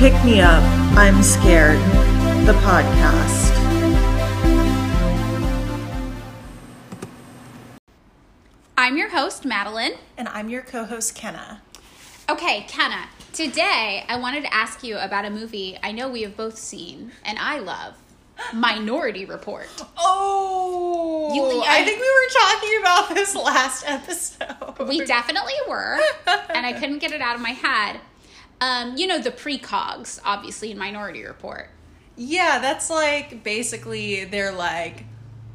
Welcome to Pick Me Up, I'm Scared, the podcast. I'm your host, Madeline. And I'm your co host, Kenna. Okay, Kenna, today I wanted to ask you about a movie I know we have both seen and I love Minority Report. Oh, You- I think we were talking about this last episode. We definitely were, and I couldn't get it out of my head. Um, you know, the precogs, obviously, in Minority Report. Yeah, that's like basically they're like,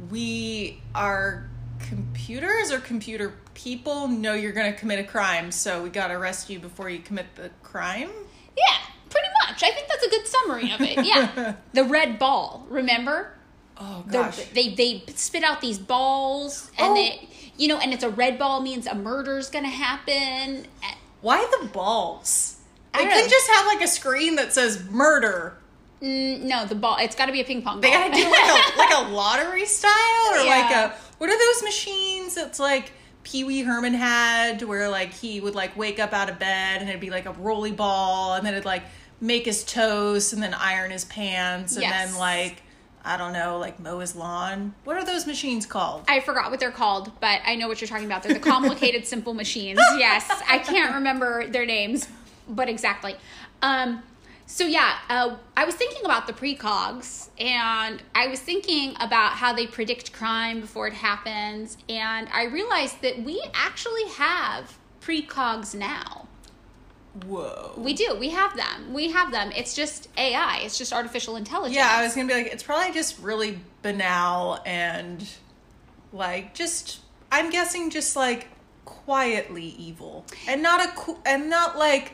we are computers or computer people know you're going to commit a crime, so we got to arrest you before you commit the crime. Yeah, pretty much. I think that's a good summary of it. Yeah. the red ball, remember? Oh The- gosh. they they spit out these balls and Oh. they you know and it's a red ball means a murder's gonna happen Why the balls? I could just have like a screen that says murder. Mm, no the ball it's got to be a ping pong ball They gotta do like a like a lottery style or like a what are those machines that's like Pee Wee Herman had where like he would like wake up out of bed and it'd be like a rolly ball and then it'd like make his toast and then iron his pants and Yes. then like I don't know like mow his lawn. What are those machines called? I forgot what they're called, but I know what you're talking about. They're the complicated, simple machines. Yes, I can't remember their names, but exactly. Um, so yeah, uh, I was thinking about the precogs, and I was thinking about how they predict crime before it happens, and I realized that we actually have precogs now. Whoa. We do. We have them. We have them. It's just AI. It's just artificial intelligence. Yeah, I was gonna be like, it's probably just really banal and like just I'm guessing just like quietly evil and not a and not like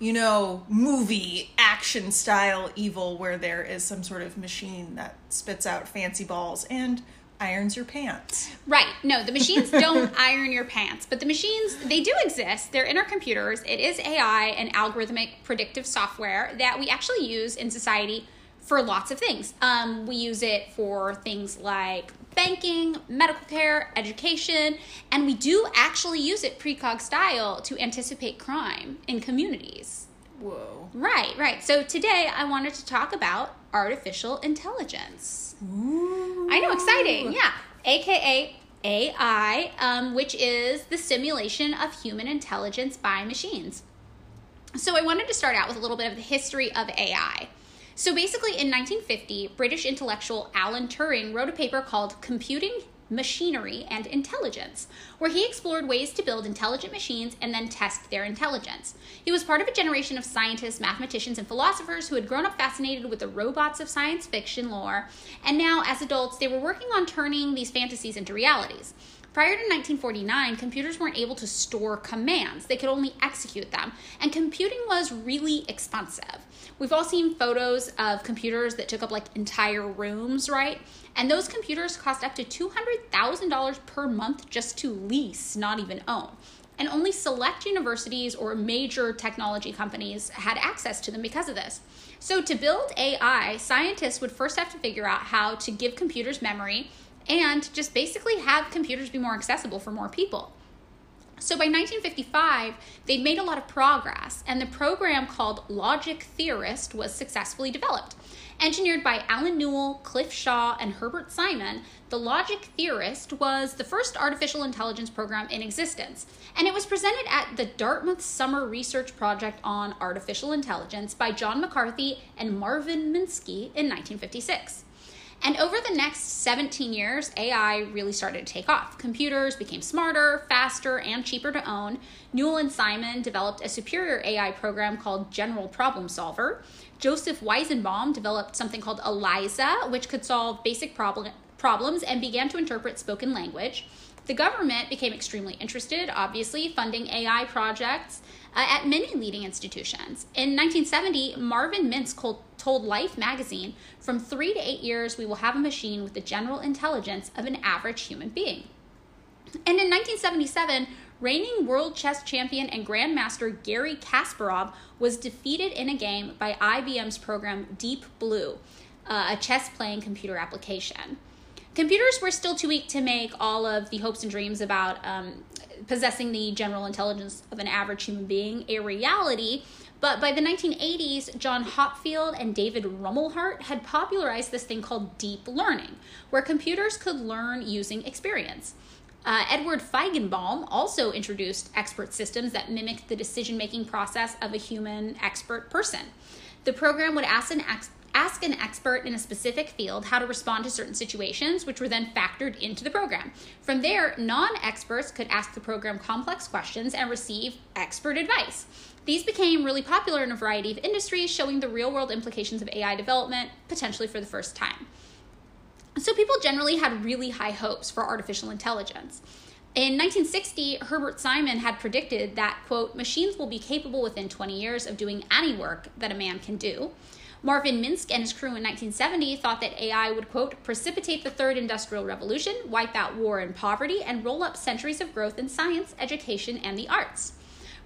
you know movie action style evil where there is some sort of machine that spits out fancy balls and irons your pants. Right. No, the machines don't iron your pants, but the machines, they do exist. They're in our computers. It is AI and algorithmic predictive software that we actually use in society for lots of things. Um, we use it for things like banking, medical care, education, and we do actually use it precog style to anticipate crime in communities. Whoa. Right, right. So today I wanted to talk about artificial intelligence. Ooh. I know, exciting. Yeah. AKA AI, um, which is the simulation of human intelligence by machines. So I wanted to start out with a little bit of the history of AI. So basically, in 1950, British intellectual Alan Turing wrote a paper called Computing Machinery and Intelligence, where he explored ways to build intelligent machines and then test their intelligence. He was part of a generation of scientists, mathematicians, and philosophers who had grown up fascinated with the robots of science fiction lore, and now, as adults, they were working on turning these fantasies into realities. Prior to 1949, computers weren't able to store commands, they could only execute them, and computing was really expensive. We've all seen photos of computers that took up like entire rooms, right? And those computers cost up to $200,000 per month just to lease, not even own. And only select universities or major technology companies had access to them because of this. So, to build AI, scientists would first have to figure out how to give computers memory and just basically have computers be more accessible for more people. So by 1955, they'd made a lot of progress, and the program called Logic Theorist was successfully developed. Engineered by Allen Newell, Cliff Shaw, and Herbert Simon, the Logic Theorist was the first artificial intelligence program in existence, and it was presented at the Dartmouth Summer Research Project on Artificial Intelligence by John McCarthy and Marvin Minsky in 1956. And over the next 17 years, AI really started to take off. Computers became smarter, faster, and cheaper to own. Newell and Simon developed a superior AI program called General Problem Solver. Joseph Weizenbaum developed something called ELIZA, which could solve basic problem, problems and began to interpret spoken language. The government became extremely interested, obviously, funding AI projects uh, at many leading institutions. In 1970, Marvin Mintz told Life magazine, from three to eight years, we will have a machine with the general intelligence of an average human being. And in 1977, reigning world chess champion and grandmaster Garry Kasparov was defeated in a game by IBM's program Deep Blue, uh, a chess playing computer application. Computers were still too weak to make all of the hopes and dreams about um, possessing the general intelligence of an average human being a reality, But by the 1980s, John Hopfield and David Rumelhart had popularized this thing called deep learning, where computers could learn using experience. Uh, Edward Feigenbaum also introduced expert systems that mimicked the decision making process of a human expert person. The program would ask an, ex- ask an expert in a specific field how to respond to certain situations, which were then factored into the program. From there, non experts could ask the program complex questions and receive expert advice. These became really popular in a variety of industries, showing the real world implications of AI development, potentially for the first time. So people generally had really high hopes for artificial intelligence. In 1960, Herbert Simon had predicted that, quote, machines will be capable within 20 years of doing any work that a man can do. Marvin Minsky and his crew in 1970 thought that AI would, quote, precipitate the third industrial revolution, wipe out war and poverty, and roll up centuries of growth in science, education, and the arts.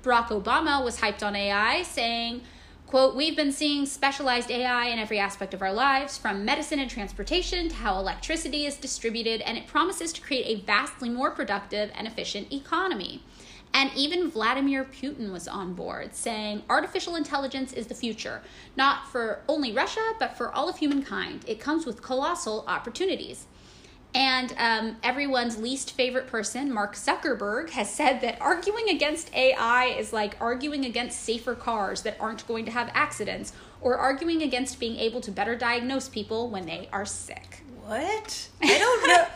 Barack Obama was hyped on AI, saying, Quote, we've been seeing specialized AI in every aspect of our lives, from medicine and transportation to how electricity is distributed, and it promises to create a vastly more productive and efficient economy. And even Vladimir Putin was on board, saying artificial intelligence is the future, not for only Russia, but for all of humankind. It comes with colossal opportunities. And um, everyone's least favorite person, Mark Zuckerberg, has said that arguing against AI is like arguing against safer cars that aren't going to have accidents, or arguing against being able to better diagnose people when they are sick. What? I don't know.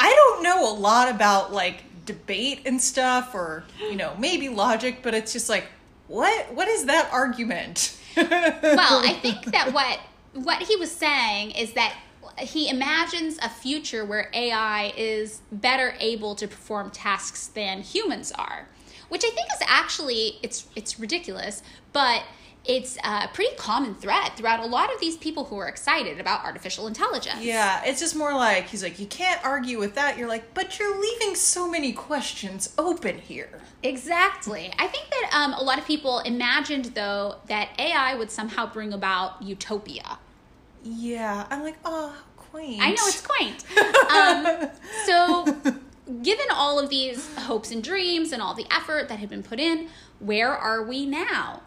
I don't know a lot about like debate and stuff, or you know, maybe logic, but it's just like, what? What is that argument? well, I think that what what he was saying is that he imagines a future where AI is better able to perform tasks than humans are, which I think is actually it's it's ridiculous, but it's a pretty common thread throughout a lot of these people who are excited about artificial intelligence. Yeah, it's just more like he's like, you can't argue with that. You're like, but you're leaving so many questions open here. Exactly. I think that um, a lot of people imagined, though, that AI would somehow bring about utopia. Yeah, I'm like, oh, quaint. I know it's quaint. um, so, given all of these hopes and dreams and all the effort that had been put in, where are we now?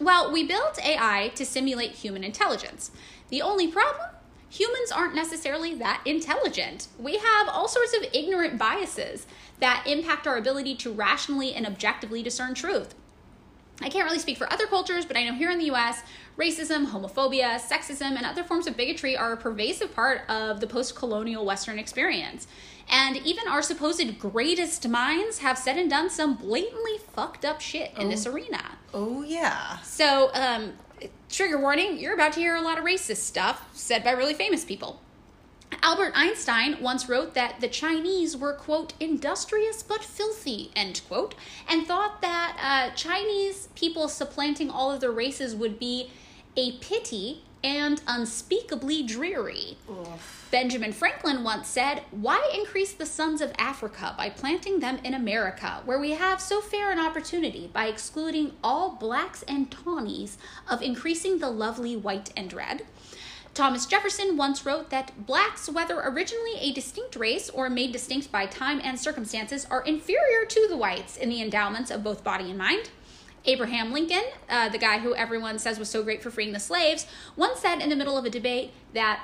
Well, we built AI to simulate human intelligence. The only problem? Humans aren't necessarily that intelligent. We have all sorts of ignorant biases that impact our ability to rationally and objectively discern truth. I can't really speak for other cultures, but I know here in the US, racism, homophobia, sexism, and other forms of bigotry are a pervasive part of the post colonial Western experience. And even our supposed greatest minds have said and done some blatantly fucked up shit in Oh. this arena. Oh yeah. So, um, trigger warning, you're about to hear a lot of racist stuff said by really famous people. Albert Einstein once wrote that the Chinese were, quote, industrious but filthy, end quote, and thought that uh, Chinese people supplanting all of the races would be a pity and unspeakably dreary. Benjamin Franklin once said, Why increase the sons of Africa by planting them in America, where we have so fair an opportunity by excluding all blacks and tawnies of increasing the lovely white and red? Thomas Jefferson once wrote that blacks, whether originally a distinct race or made distinct by time and circumstances, are inferior to the whites in the endowments of both body and mind. Abraham Lincoln, uh, the guy who everyone says was so great for freeing the slaves, once said in the middle of a debate that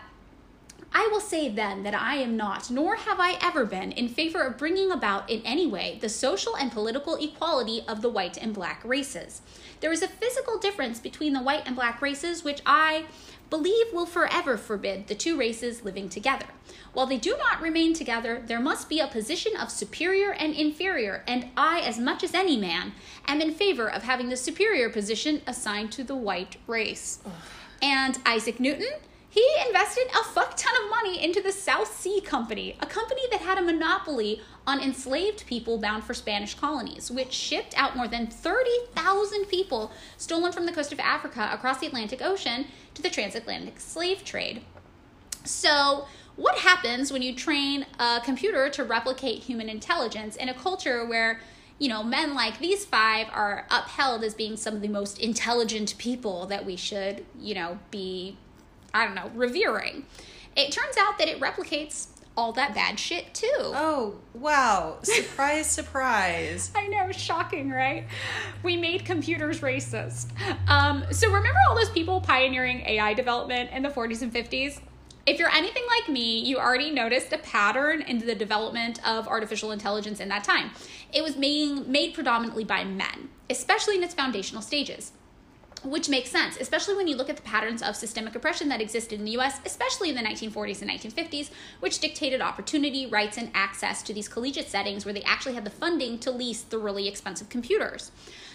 I will say then that I am not, nor have I ever been, in favor of bringing about in any way the social and political equality of the white and black races. There is a physical difference between the white and black races which I believe will forever forbid the two races living together. While they do not remain together, there must be a position of superior and inferior, and I, as much as any man, am in favor of having the superior position assigned to the white race. And Isaac Newton, he invested a fuck ton of money into the South Sea Company, a company that had a monopoly on enslaved people bound for Spanish colonies, which shipped out more than 30,000 people stolen from the coast of Africa across the Atlantic Ocean to the transatlantic slave trade. So, what happens when you train a computer to replicate human intelligence in a culture where, you know, men like these five are upheld as being some of the most intelligent people that we should, you know, be, I don't know, revering? It turns out that it replicates all that bad shit too. Oh, wow. Surprise, surprise. I know, shocking, right? We made computers racist. Um, so remember all those people pioneering AI development in the 40s and 50s? If you're anything like me, you already noticed a pattern in the development of artificial intelligence in that time. It was being made predominantly by men, especially in its foundational stages which makes sense, especially when you look at the patterns of systemic oppression that existed in the US, especially in the 1940s and 1950s, which dictated opportunity, rights, and access to these collegiate settings where they actually had the funding to lease the really expensive computers.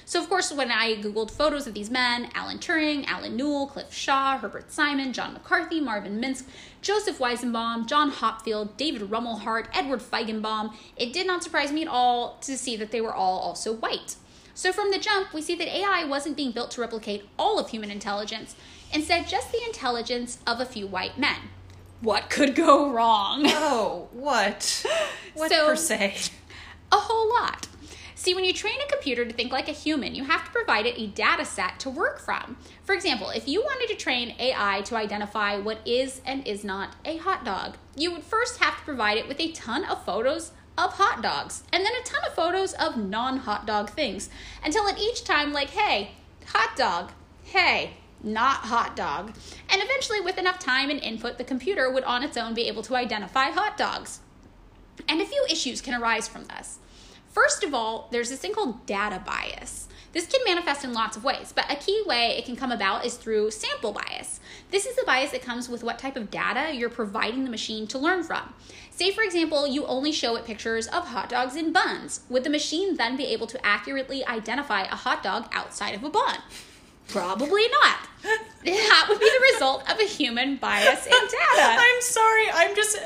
So, of course, when I Googled photos of these men Alan Turing, Allen Newell, Cliff Shaw, Herbert Simon, John McCarthy, Marvin Minsky, Joseph Weizenbaum, John Hopfield, David Rumelhart, Edward Feigenbaum, it did not surprise me at all to see that they were all also white. So from the jump, we see that AI wasn't being built to replicate all of human intelligence, instead, just the intelligence of a few white men. What could go wrong? Oh, what? What So- per se? A whole lot. See, when you train a computer to think like a human, you have to provide it a data set to work from. For example, if you wanted to train AI to identify what is and is not a hot dog, you would first have to provide it with a ton of photos of hot dogs and then a ton of photos of non hot dog things until at each time, like, hey, hot dog, hey, not hot dog. And eventually, with enough time and input, the computer would on its own be able to identify hot dogs. And a few issues can arise from this. First of all, there's this thing called data bias. This can manifest in lots of ways, but a key way it can come about is through sample bias. This is the bias that comes with what type of data you're providing the machine to learn from. Say, for example, you only show it pictures of hot dogs in buns. Would the machine then be able to accurately identify a hot dog outside of a bun? Probably not. That would be the result of a human bias in data. I'm sorry. I'm just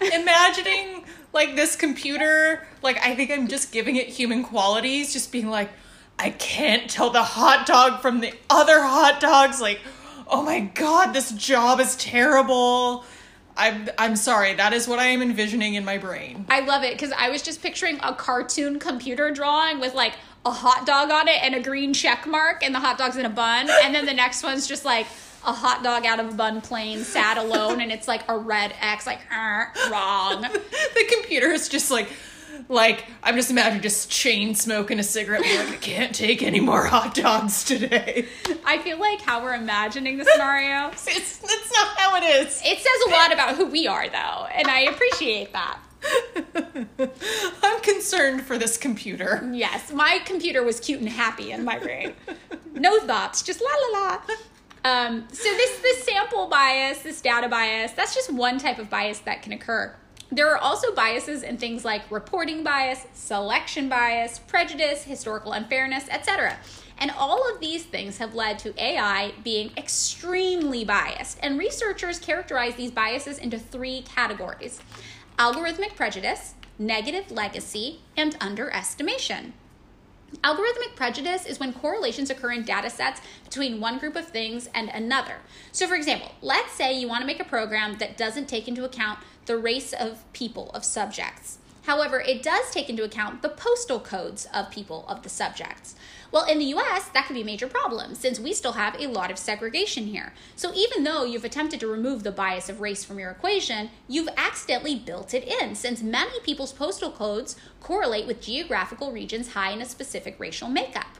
imagining like this computer. Like I think I'm just giving it human qualities, just being like, I can't tell the hot dog from the other hot dogs. Like, oh my god, this job is terrible. I'm I'm sorry. That is what I am envisioning in my brain. I love it because I was just picturing a cartoon computer drawing with like a hot dog on it and a green check mark, and the hot dog's in a bun, and then the next one's just like a hot dog out of a bun plane, sad alone, and it's like a red X, like "Er, wrong. the computer is just like like I'm just imagining just chain smoking a cigarette like I can't take any more hot dogs today. I feel like how we're imagining the scenario. It's that's not how it is. It says a lot about who we are, though, and I appreciate that. I'm concerned for this computer. Yes, my computer was cute and happy in my brain. No thoughts, just la la la. Um, so this this sample bias, this data bias, that's just one type of bias that can occur. There are also biases in things like reporting bias, selection bias, prejudice, historical unfairness, etc. And all of these things have led to AI being extremely biased. And researchers characterize these biases into three categories algorithmic prejudice, negative legacy, and underestimation. Algorithmic prejudice is when correlations occur in data sets between one group of things and another. So, for example, let's say you want to make a program that doesn't take into account the race of people, of subjects. However, it does take into account the postal codes of people, of the subjects. Well, in the US, that could be a major problem since we still have a lot of segregation here. So, even though you've attempted to remove the bias of race from your equation, you've accidentally built it in since many people's postal codes correlate with geographical regions high in a specific racial makeup.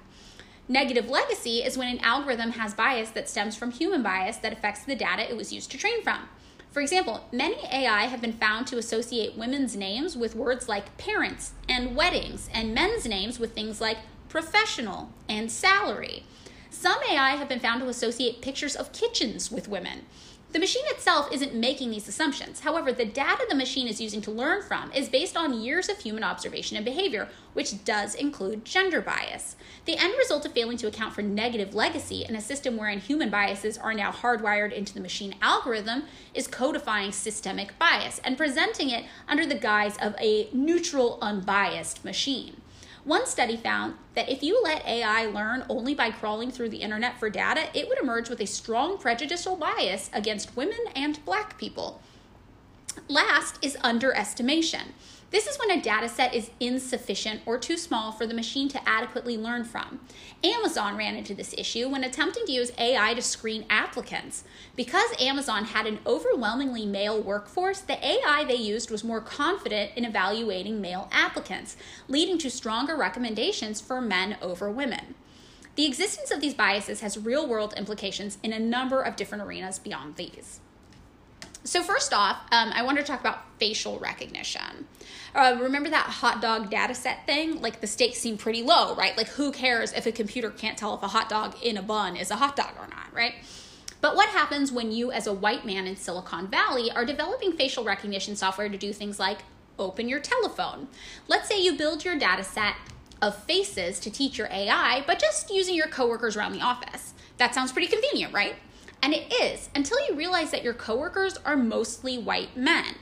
Negative legacy is when an algorithm has bias that stems from human bias that affects the data it was used to train from. For example, many AI have been found to associate women's names with words like parents and weddings, and men's names with things like professional and salary. Some AI have been found to associate pictures of kitchens with women. The machine itself isn't making these assumptions. However, the data the machine is using to learn from is based on years of human observation and behavior, which does include gender bias. The end result of failing to account for negative legacy in a system wherein human biases are now hardwired into the machine algorithm is codifying systemic bias and presenting it under the guise of a neutral, unbiased machine. One study found that if you let AI learn only by crawling through the internet for data, it would emerge with a strong prejudicial bias against women and black people. Last is underestimation. This is when a data set is insufficient or too small for the machine to adequately learn from. Amazon ran into this issue when attempting to use AI to screen applicants. Because Amazon had an overwhelmingly male workforce, the AI they used was more confident in evaluating male applicants, leading to stronger recommendations for men over women. The existence of these biases has real world implications in a number of different arenas beyond these. So, first off, um, I want to talk about facial recognition. Uh, remember that hot dog data set thing? Like the stakes seem pretty low, right? Like, who cares if a computer can't tell if a hot dog in a bun is a hot dog or not, right? But what happens when you, as a white man in Silicon Valley, are developing facial recognition software to do things like open your telephone? Let's say you build your data set of faces to teach your AI, but just using your coworkers around the office. That sounds pretty convenient, right? And it is until you realize that your coworkers are mostly white men.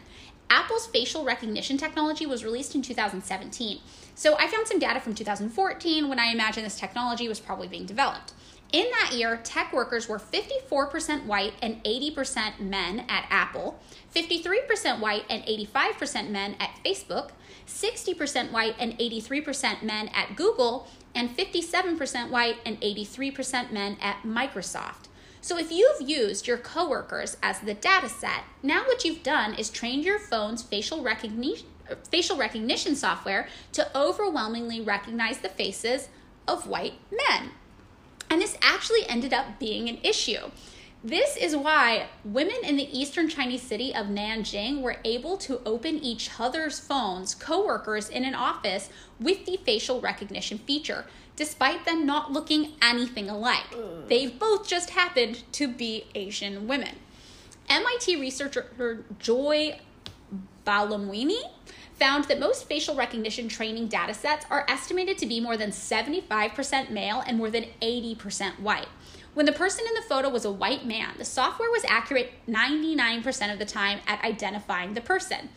Apple's facial recognition technology was released in 2017. So I found some data from 2014 when I imagine this technology was probably being developed. In that year, tech workers were 54% white and 80% men at Apple, 53% white and 85% men at Facebook, 60% white and 83% men at Google, and 57% white and 83% men at Microsoft. So if you've used your coworkers as the data set, now what you've done is trained your phone's facial recognition facial recognition software to overwhelmingly recognize the faces of white men. And this actually ended up being an issue. This is why women in the eastern Chinese city of Nanjing were able to open each other's phones, coworkers in an office, with the facial recognition feature despite them not looking anything alike. They both just happened to be Asian women. MIT researcher Joy Buolamwini found that most facial recognition training data sets are estimated to be more than 75% male and more than 80% white. When the person in the photo was a white man, the software was accurate 99% of the time at identifying the person.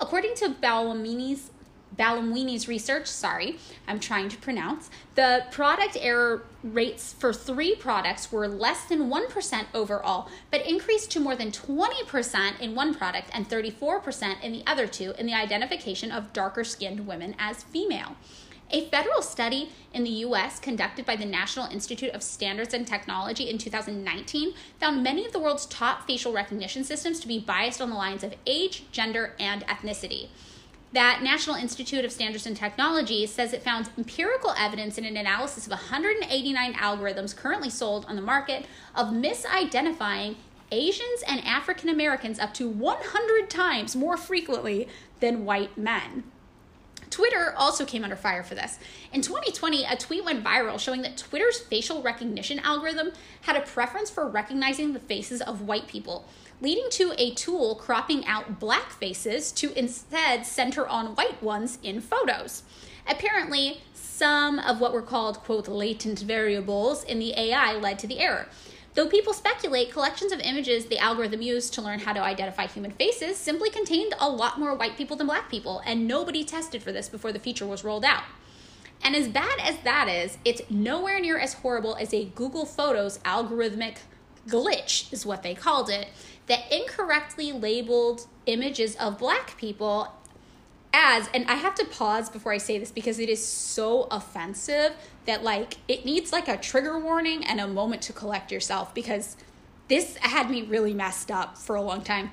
According to Buolamwini's Buolamwini's research, sorry, I'm trying to pronounce, the product error rates for three products were less than 1% overall, but increased to more than 20% in one product and 34% in the other two in the identification of darker skinned women as female. A federal study in the US conducted by the National Institute of Standards and Technology in 2019 found many of the world's top facial recognition systems to be biased on the lines of age, gender, and ethnicity that National Institute of Standards and Technology says it found empirical evidence in an analysis of 189 algorithms currently sold on the market of misidentifying Asians and African Americans up to 100 times more frequently than white men. Twitter also came under fire for this. In 2020, a tweet went viral showing that Twitter's facial recognition algorithm had a preference for recognizing the faces of white people leading to a tool cropping out black faces to instead center on white ones in photos. Apparently, some of what were called, quote, latent variables in the AI led to the error. Though people speculate, collections of images the algorithm used to learn how to identify human faces simply contained a lot more white people than black people, and nobody tested for this before the feature was rolled out. And as bad as that is, it's nowhere near as horrible as a Google Photos algorithmic glitch, is what they called it, that incorrectly labeled images of black people as and I have to pause before I say this because it is so offensive that like it needs like a trigger warning and a moment to collect yourself because this had me really messed up for a long time.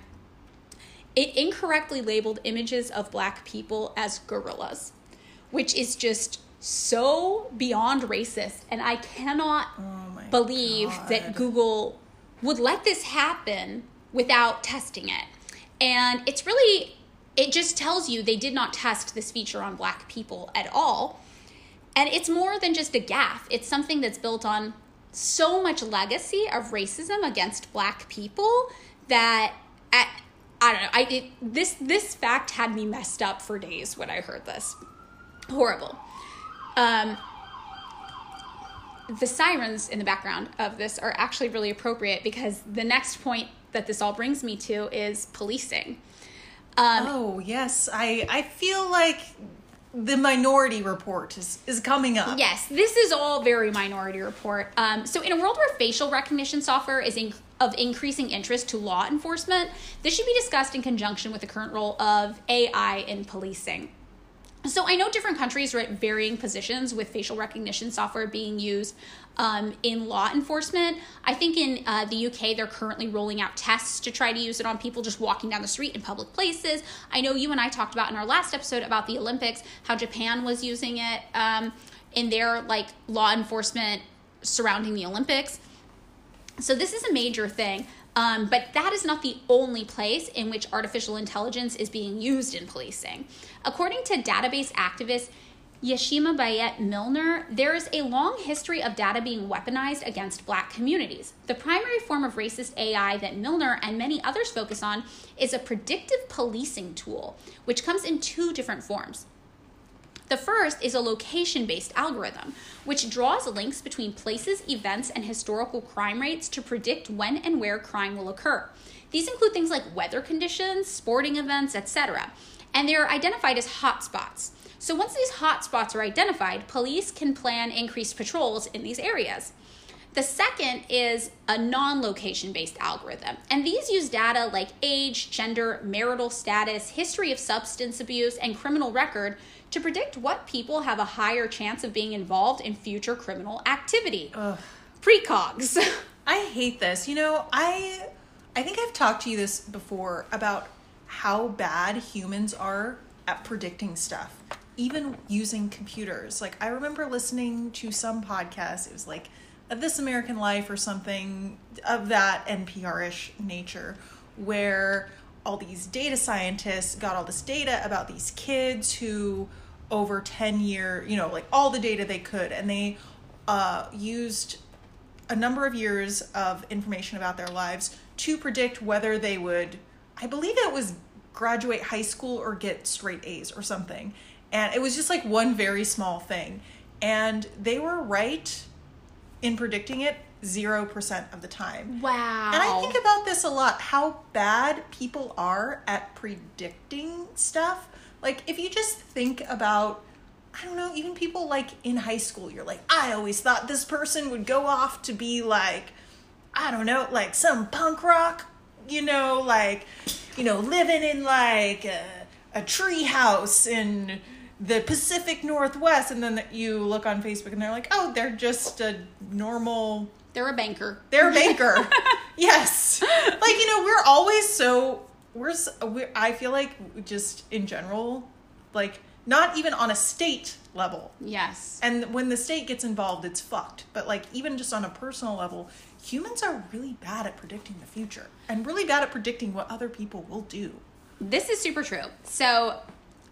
It incorrectly labeled images of black people as gorillas, which is just so beyond racist and I cannot oh believe God. that Google would let this happen without testing it. And it's really, it just tells you they did not test this feature on black people at all. And it's more than just a gaffe, it's something that's built on so much legacy of racism against black people that at, I don't know. I it, this this fact had me messed up for days when I heard this. Horrible. Um, the sirens in the background of this are actually really appropriate because the next point that this all brings me to is policing. Um, oh yes, I I feel like the minority report is, is coming up. Yes, this is all very minority report. Um, so, in a world where facial recognition software is in, of increasing interest to law enforcement, this should be discussed in conjunction with the current role of AI in policing. So I know different countries are at varying positions with facial recognition software being used um, in law enforcement. I think in uh, the UK they're currently rolling out tests to try to use it on people just walking down the street in public places. I know you and I talked about in our last episode about the Olympics how Japan was using it um, in their like law enforcement surrounding the Olympics. So this is a major thing. Um, but that is not the only place in which artificial intelligence is being used in policing. According to database activist Yeshimabeit Milner, there is a long history of data being weaponized against black communities. The primary form of racist AI that Milner and many others focus on is a predictive policing tool, which comes in two different forms. The first is a location based algorithm, which draws links between places, events, and historical crime rates to predict when and where crime will occur. These include things like weather conditions, sporting events, etc. And they're identified as hotspots. So once these hotspots are identified, police can plan increased patrols in these areas. The second is a non location based algorithm, and these use data like age, gender, marital status, history of substance abuse, and criminal record to predict what people have a higher chance of being involved in future criminal activity. Ugh. Precogs. I hate this. You know, I I think I've talked to you this before about how bad humans are at predicting stuff, even using computers. Like I remember listening to some podcast. It was like a This American Life or something of that NPR-ish nature, where all these data scientists got all this data about these kids who over 10 year you know like all the data they could and they uh, used a number of years of information about their lives to predict whether they would i believe it was graduate high school or get straight a's or something and it was just like one very small thing and they were right in predicting it 0% of the time Wow. and I think about this a lot how bad people are at predicting stuff. Like, if you just think about, I don't know, even people like in high school, you're like, I always thought this person would go off to be like, I don't know, like some punk rock, you know, like, you know, living in like a, a tree house in the Pacific Northwest. And then you look on Facebook and they're like, oh, they're just a normal They're a banker. they're a banker. yes. Like, you know, we're always so we're, we're I feel like just in general like not even on a state level. Yes. And when the state gets involved, it's fucked. But like even just on a personal level, humans are really bad at predicting the future and really bad at predicting what other people will do. This is super true. So,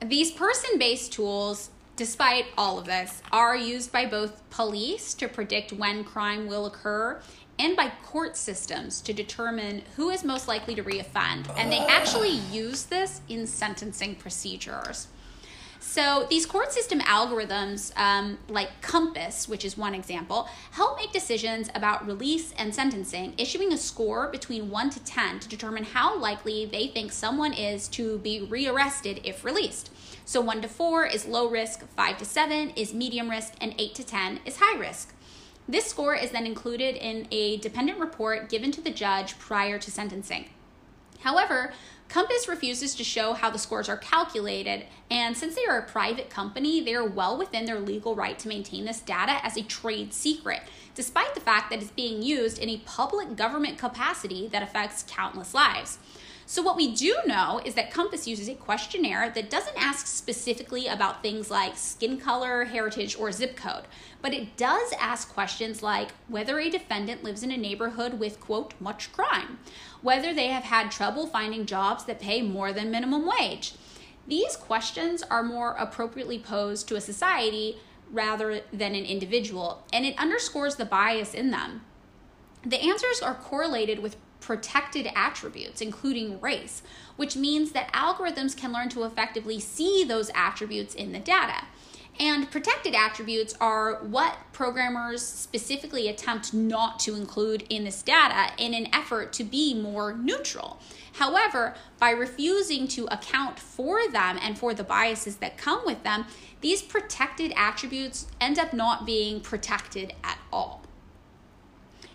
these person based tools, despite all of this, are used by both police to predict when crime will occur and by court systems to determine who is most likely to reoffend. And they actually use this in sentencing procedures. So these court system algorithms, um, like COMPAS, which is one example, help make decisions about release and sentencing, issuing a score between 1 to 10 to determine how likely they think someone is to be rearrested if released. So 1 to 4 is low risk, 5 to 7 is medium risk, and 8 to 10 is high risk. This score is then included in a dependent report given to the judge prior to sentencing. However, COMPAS refuses to show how the scores are calculated, and since they are a private company, they are well within their legal right to maintain this data as a trade secret, despite the fact that it's being used in a public government capacity that affects countless lives. So, what we do know is that COMPAS uses a questionnaire that doesn't ask specifically about things like skin color, heritage, or zip code, but it does ask questions like whether a defendant lives in a neighborhood with, quote, much crime, whether they have had trouble finding jobs that pay more than minimum wage. These questions are more appropriately posed to a society rather than an individual, and it underscores the bias in them. The answers are correlated with protected attributes, including race, which means that algorithms can learn to effectively see those attributes in the data. And protected attributes are what programmers specifically attempt not to include in this data in an effort to be more neutral. However, by refusing to account for them and for the biases that come with them, these protected attributes end up not being protected at all.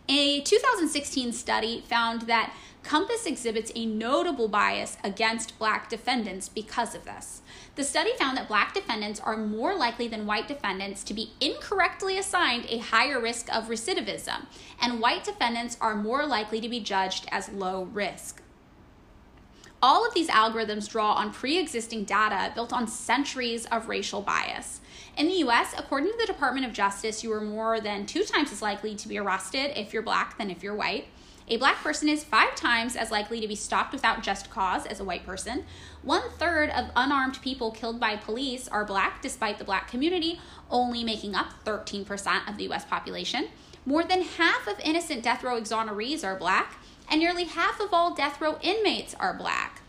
A 2016 study found that COMPAS exhibits a notable bias against black defendants because of this. The study found that black defendants are more likely than white defendants to be incorrectly assigned a higher risk of recidivism, and white defendants are more likely to be judged as low risk. All of these algorithms draw on pre existing data built on centuries of racial bias. In the US, according to the Department of Justice, you are more than two times as likely to be arrested if you're black than if you're white. A black person is five times as likely to be stopped without just cause as a white person. One third of unarmed people killed by police are black, despite the black community only making up 13% of the US population. More than half of innocent death row exonerees are black and nearly half of all death row inmates are black.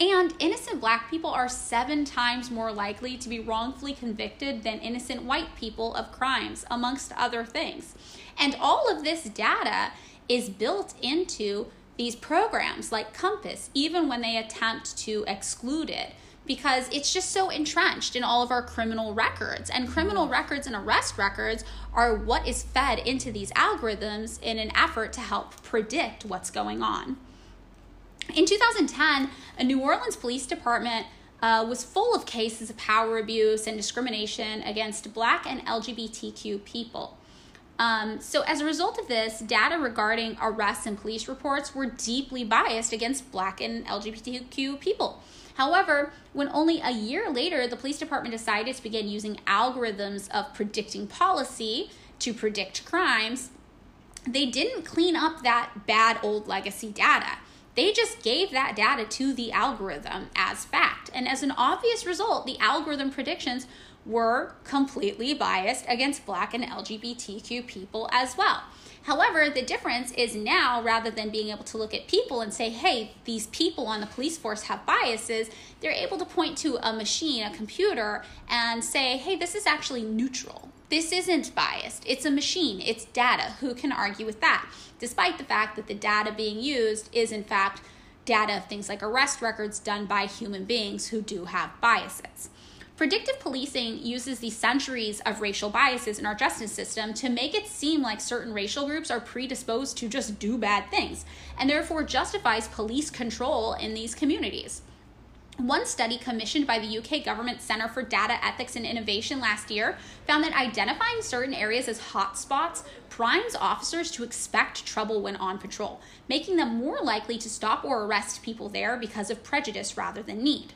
And innocent black people are seven times more likely to be wrongfully convicted than innocent white people of crimes, amongst other things. And all of this data is built into these programs like COMPAS, even when they attempt to exclude it because it's just so entrenched in all of our criminal records. And criminal mm-hmm. records and arrest records are what is fed into these algorithms in an effort to help predict what's going on. In 2010, a New Orleans police department uh, was full of cases of power abuse and discrimination against Black and LGBTQ people. Um, so, as a result of this, data regarding arrests and police reports were deeply biased against Black and LGBTQ people. However, when only a year later the police department decided to begin using algorithms of predicting policy to predict crimes, they didn't clean up that bad old legacy data. They just gave that data to the algorithm as fact. And as an obvious result, the algorithm predictions were completely biased against Black and LGBTQ people as well. However, the difference is now rather than being able to look at people and say, hey, these people on the police force have biases, they're able to point to a machine, a computer, and say, hey, this is actually neutral. This isn't biased. It's a machine, it's data. Who can argue with that? Despite the fact that the data being used is, in fact, data of things like arrest records done by human beings who do have biases. Predictive policing uses the centuries of racial biases in our justice system to make it seem like certain racial groups are predisposed to just do bad things, and therefore justifies police control in these communities. One study commissioned by the UK Government Centre for Data Ethics and Innovation last year found that identifying certain areas as hotspots primes officers to expect trouble when on patrol, making them more likely to stop or arrest people there because of prejudice rather than need.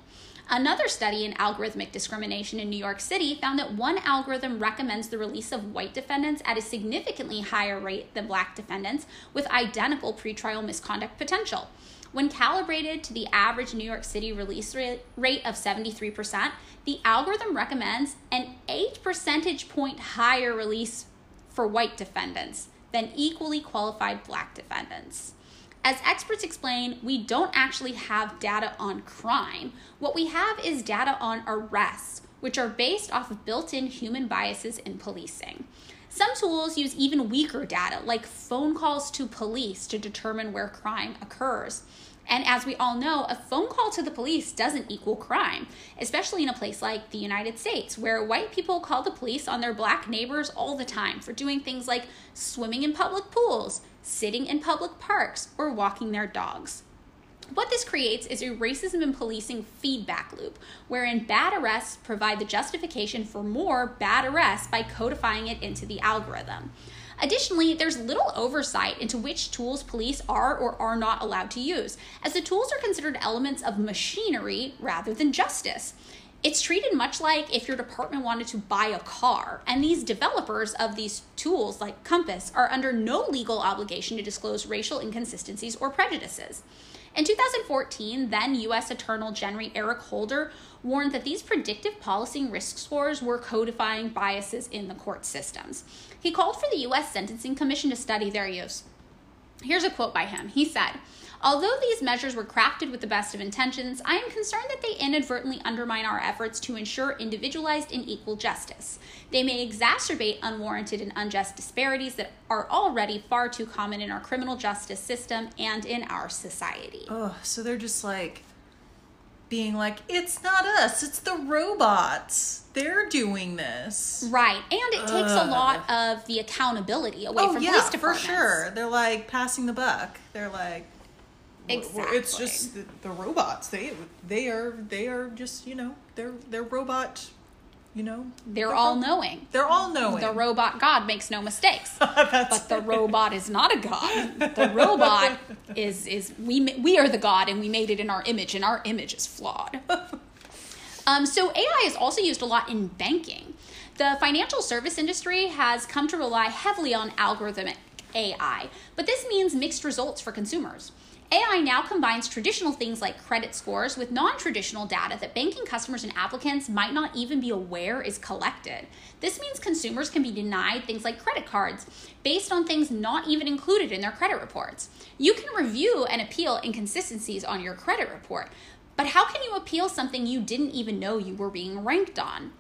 Another study in algorithmic discrimination in New York City found that one algorithm recommends the release of white defendants at a significantly higher rate than black defendants with identical pretrial misconduct potential. When calibrated to the average New York City release rate of 73%, the algorithm recommends an 8 percentage point higher release for white defendants than equally qualified black defendants. As experts explain, we don't actually have data on crime. What we have is data on arrests, which are based off of built in human biases in policing. Some tools use even weaker data, like phone calls to police, to determine where crime occurs. And as we all know, a phone call to the police doesn't equal crime, especially in a place like the United States, where white people call the police on their black neighbors all the time for doing things like swimming in public pools, sitting in public parks, or walking their dogs. What this creates is a racism in policing feedback loop, wherein bad arrests provide the justification for more bad arrests by codifying it into the algorithm. Additionally, there's little oversight into which tools police are or are not allowed to use, as the tools are considered elements of machinery rather than justice. It's treated much like if your department wanted to buy a car, and these developers of these tools, like COMPAS, are under no legal obligation to disclose racial inconsistencies or prejudices. In 2014, then U.S. Attorney General Eric Holder warned that these predictive policing risk scores were codifying biases in the court systems. He called for the U.S. Sentencing Commission to study their use. Here's a quote by him. He said, Although these measures were crafted with the best of intentions, I am concerned that they inadvertently undermine our efforts to ensure individualized and equal justice. They may exacerbate unwarranted and unjust disparities that are already far too common in our criminal justice system and in our society. Oh, so they're just like being like, it's not us, it's the robots. They're doing this. Right. And it takes a lot of the accountability away Oh from yeah, police for sure. They're like passing the buck. They're like, w- it's just the, the robots. They they are they are just you know they're they're robot. You know They're all knowing. They're all knowing. The robot God makes no mistakes. But the robot is not a god. The robot is is we we are the god and we made it in our image and our image is flawed. Um, so AI is also used a lot in banking. The financial service industry has come to rely heavily on algorithmic AI, but this means mixed results for consumers. AI now combines traditional things like credit scores with non traditional data that banking customers and applicants might not even be aware is collected. This means consumers can be denied things like credit cards based on things not even included in their credit reports. You can review and appeal inconsistencies on your credit report, but how can you appeal something you didn't even know you were being ranked on?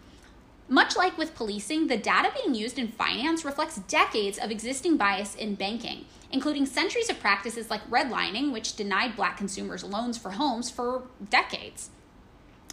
Much like with policing, the data being used in finance reflects decades of existing bias in banking, including centuries of practices like redlining, which denied black consumers loans for homes for decades.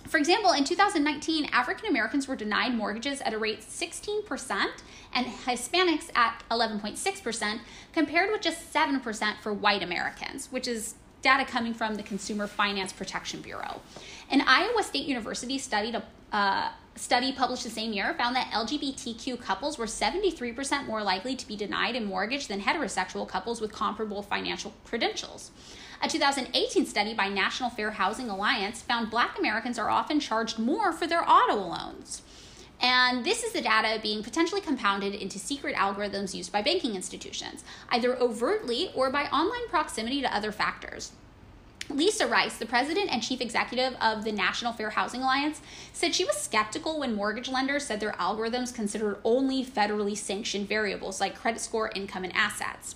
For example, in 2019, African Americans were denied mortgages at a rate 16% and Hispanics at 11.6%, compared with just 7% for white Americans, which is data coming from the Consumer Finance Protection Bureau. An Iowa State University studied a uh, study published the same year found that LGBTQ couples were 73% more likely to be denied a mortgage than heterosexual couples with comparable financial credentials. A 2018 study by National Fair Housing Alliance found black Americans are often charged more for their auto loans. And this is the data being potentially compounded into secret algorithms used by banking institutions, either overtly or by online proximity to other factors. Lisa Rice, the president and chief executive of the National Fair Housing Alliance, said she was skeptical when mortgage lenders said their algorithms considered only federally sanctioned variables like credit score, income, and assets.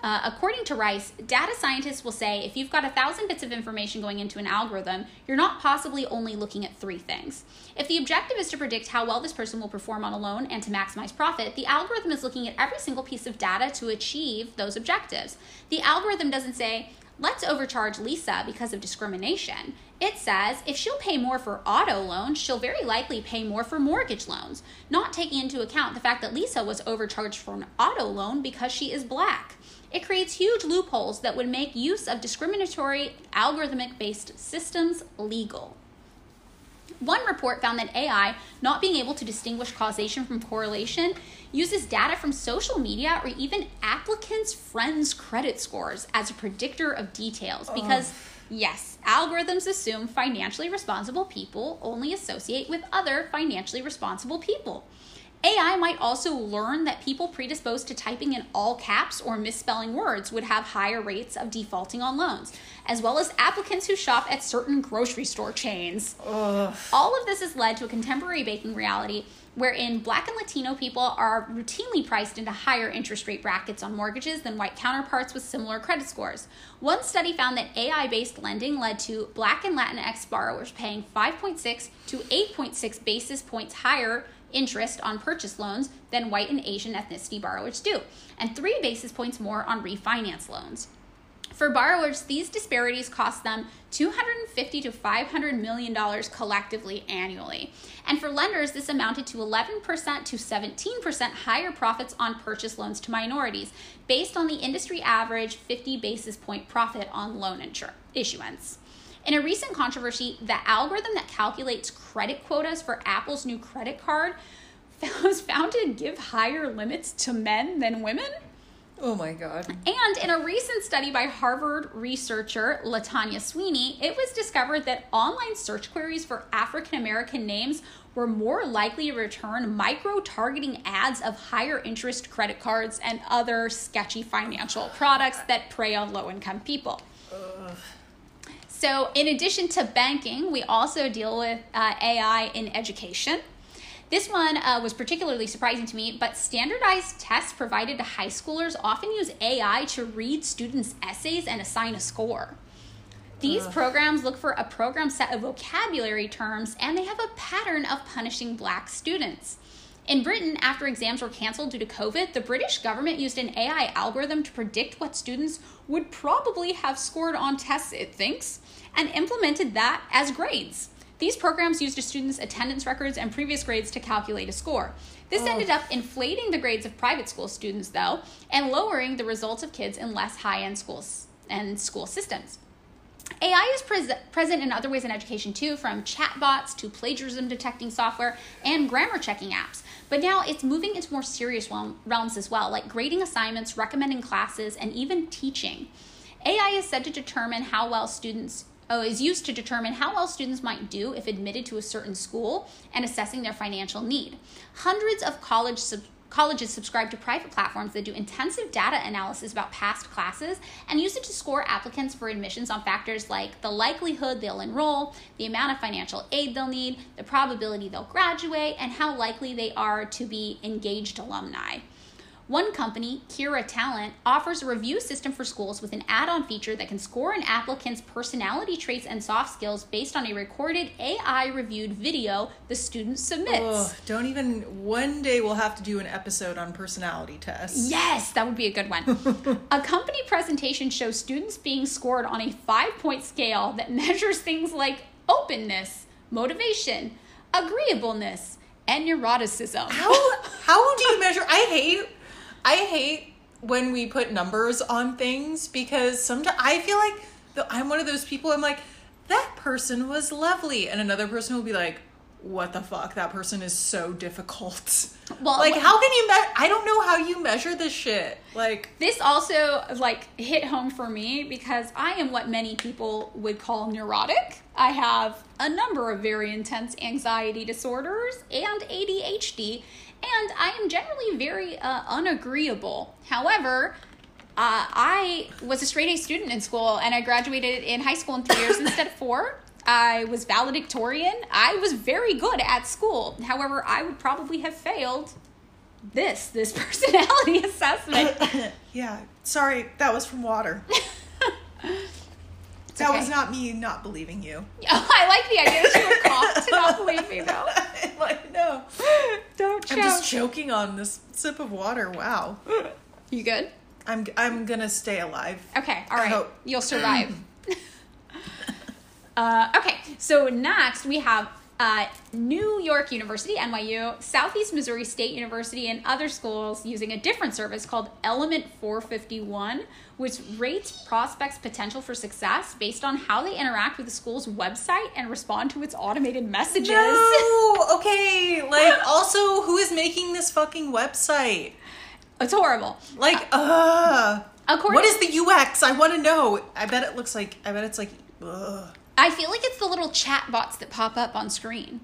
Uh, according to Rice, data scientists will say if you've got a thousand bits of information going into an algorithm, you're not possibly only looking at three things. If the objective is to predict how well this person will perform on a loan and to maximize profit, the algorithm is looking at every single piece of data to achieve those objectives. The algorithm doesn't say, let's overcharge Lisa because of discrimination. It says if she'll pay more for auto loans, she'll very likely pay more for mortgage loans, not taking into account the fact that Lisa was overcharged for an auto loan because she is black. It creates huge loopholes that would make use of discriminatory algorithmic based systems legal. One report found that AI, not being able to distinguish causation from correlation, uses data from social media or even applicants' friends' credit scores as a predictor of details. Because, yes, algorithms assume financially responsible people only associate with other financially responsible people. AI might also learn that people predisposed to typing in all caps or misspelling words would have higher rates of defaulting on loans, as well as applicants who shop at certain grocery store chains. All of this has led to a contemporary banking reality wherein black and Latino people are routinely priced into higher interest rate brackets on mortgages than white counterparts with similar credit scores. One study found that AI based lending led to black and Latinx borrowers paying 5.6 to 8.6 basis points higher interest on purchase loans than white and Asian ethnicity borrowers do, and three basis points more on refinance loans. For borrowers, these disparities cost them 250 to 500 million dollars collectively annually. And for lenders, this amounted to 11% to 17% higher profits on purchase loans to minorities, based on the industry average 50 basis point profit on loan insur- issuance. In a recent controversy, the algorithm that calculates credit quotas for Apple's new credit card was found to give higher limits to men than women. Oh my god. And in a recent study by Harvard researcher Latanya Sweeney, it was discovered that online search queries for African American names were more likely to return micro targeting ads of higher interest credit cards and other sketchy financial products that prey on low income people. So, in addition to banking, we also deal with uh, AI in education. This one uh, was particularly surprising to me, but standardized tests provided to high schoolers often use AI to read students' essays and assign a score. These Ugh. programs look for a program set of vocabulary terms and they have a pattern of punishing black students. In Britain, after exams were canceled due to COVID, the British government used an AI algorithm to predict what students would probably have scored on tests, it thinks, and implemented that as grades. These programs used a student's attendance records and previous grades to calculate a score. This Oh. ended up inflating the grades of private school students, though, and lowering the results of kids in less high end schools and school systems. AI is pres- present in other ways in education too, from chatbots to plagiarism detecting software and grammar checking apps. But now it's moving into more serious realms as well, like grading assignments, recommending classes, and even teaching. AI is said to determine how well students oh, is used to determine how well students might do if admitted to a certain school and assessing their financial need. Hundreds of college sub- colleges subscribe to private platforms that do intensive data analysis about past classes and use it to score applicants for admissions on factors like the likelihood they'll enroll, the amount of financial aid they'll need, the probability they'll graduate, and how likely they are to be engaged alumni. One company, Kira Talent, offers a review system for schools with an add on feature that can score an applicant's personality traits and soft skills based on a recorded AI reviewed video the student submits. Ugh, don't even. One day we'll have to do an episode on personality tests. Yes, that would be a good one. a company presentation shows students being scored on a five point scale that measures things like openness, motivation, agreeableness, and neuroticism. How how do you measure? I hate I hate when we put numbers on things because sometimes I feel like the, I'm one of those people. I'm like that person was lovely, and another person will be like, "What the fuck? That person is so difficult." Well, like how can you? Me- I don't know how you measure this shit. Like This also like hit home for me because I am what many people would call neurotic. I have a number of very intense anxiety disorders and ADHD, and I am generally very uh, unagreeable. However, uh, I was a straight A student in school and I graduated in high school in three years instead of four. I was valedictorian. I was very good at school. However, I would probably have failed this this personality assessment. yeah, sorry, that was from water. That okay. was not me not believing you. Oh, I like the idea that you were cough to not believe me though. like no, Don't choke. I'm just choking on this sip of water. Wow. you good? I'm I'm gonna stay alive. Okay, all right. You'll survive. uh, okay, so next we have uh, New York University, NYU, Southeast Missouri State University, and other schools using a different service called Element 451, which rates prospects' potential for success based on how they interact with the school's website and respond to its automated messages. No, okay. Like, also, who is making this fucking website? It's horrible. Like, uh, According what is the UX? I want to know. I bet it looks like. I bet it's like. Ugh. I feel like it's the little chat bots that pop up on screen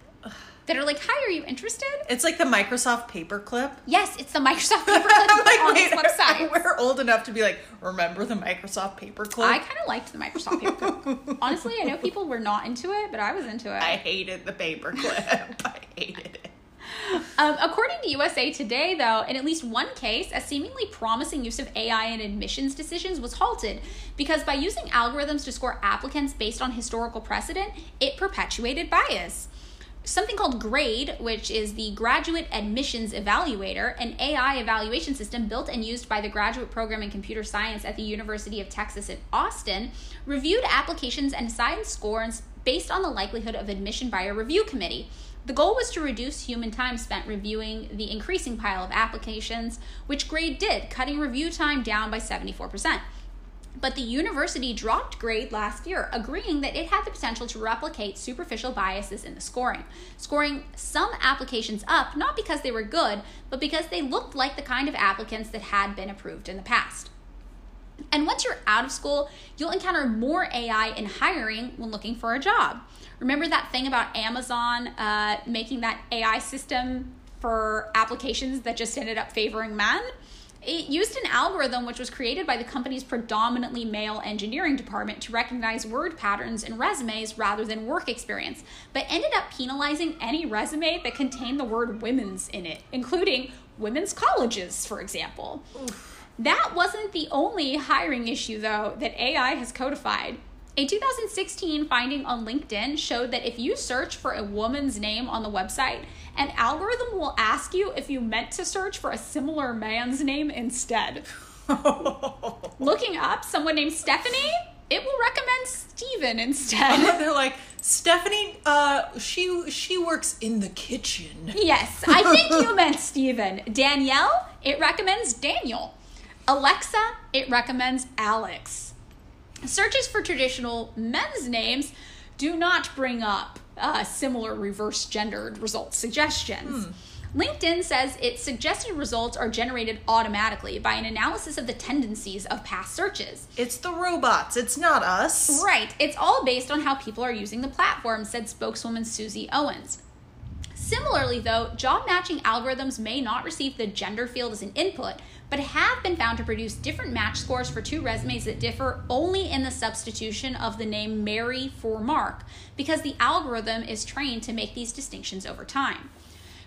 that are like, "Hi, are you interested?" It's like the Microsoft paperclip. Yes, it's the Microsoft paperclip like, on wait, this website. we're old enough to be like, remember the Microsoft paperclip? I kind of liked the Microsoft paperclip. Honestly, I know people were not into it, but I was into it. I hated the paperclip. I hated it. Um, according to USA Today, though, in at least one case, a seemingly promising use of AI in admissions decisions was halted because by using algorithms to score applicants based on historical precedent, it perpetuated bias. Something called GRADE, which is the Graduate Admissions Evaluator, an AI evaluation system built and used by the graduate program in computer science at the University of Texas at Austin, reviewed applications and assigned scores based on the likelihood of admission by a review committee. The goal was to reduce human time spent reviewing the increasing pile of applications, which GRADE did, cutting review time down by 74%. But the university dropped grade last year, agreeing that it had the potential to replicate superficial biases in the scoring, scoring some applications up not because they were good, but because they looked like the kind of applicants that had been approved in the past. And once you're out of school, you'll encounter more AI in hiring when looking for a job. Remember that thing about Amazon uh, making that AI system for applications that just ended up favoring men? It used an algorithm which was created by the company's predominantly male engineering department to recognize word patterns in resumes rather than work experience, but ended up penalizing any resume that contained the word women's in it, including women's colleges, for example. Oof. That wasn't the only hiring issue, though, that AI has codified. A 2016 finding on LinkedIn showed that if you search for a woman's name on the website, an algorithm will ask you if you meant to search for a similar man's name instead. Looking up someone named Stephanie, it will recommend Steven instead. They're like, Stephanie, uh, she she works in the kitchen. Yes, I think you meant Steven. Danielle, it recommends Daniel. Alexa, it recommends Alex. Searches for traditional men's names do not bring up uh, similar reverse gendered result suggestions. Hmm. LinkedIn says its suggested results are generated automatically by an analysis of the tendencies of past searches. It's the robots, it's not us. Right. It's all based on how people are using the platform, said spokeswoman Suzi Owens. Similarly, though, job matching algorithms may not receive the gender field as an input, but have been found to produce different match scores for two resumes that differ only in the substitution of the name Mary for Mark, because the algorithm is trained to make these distinctions over time.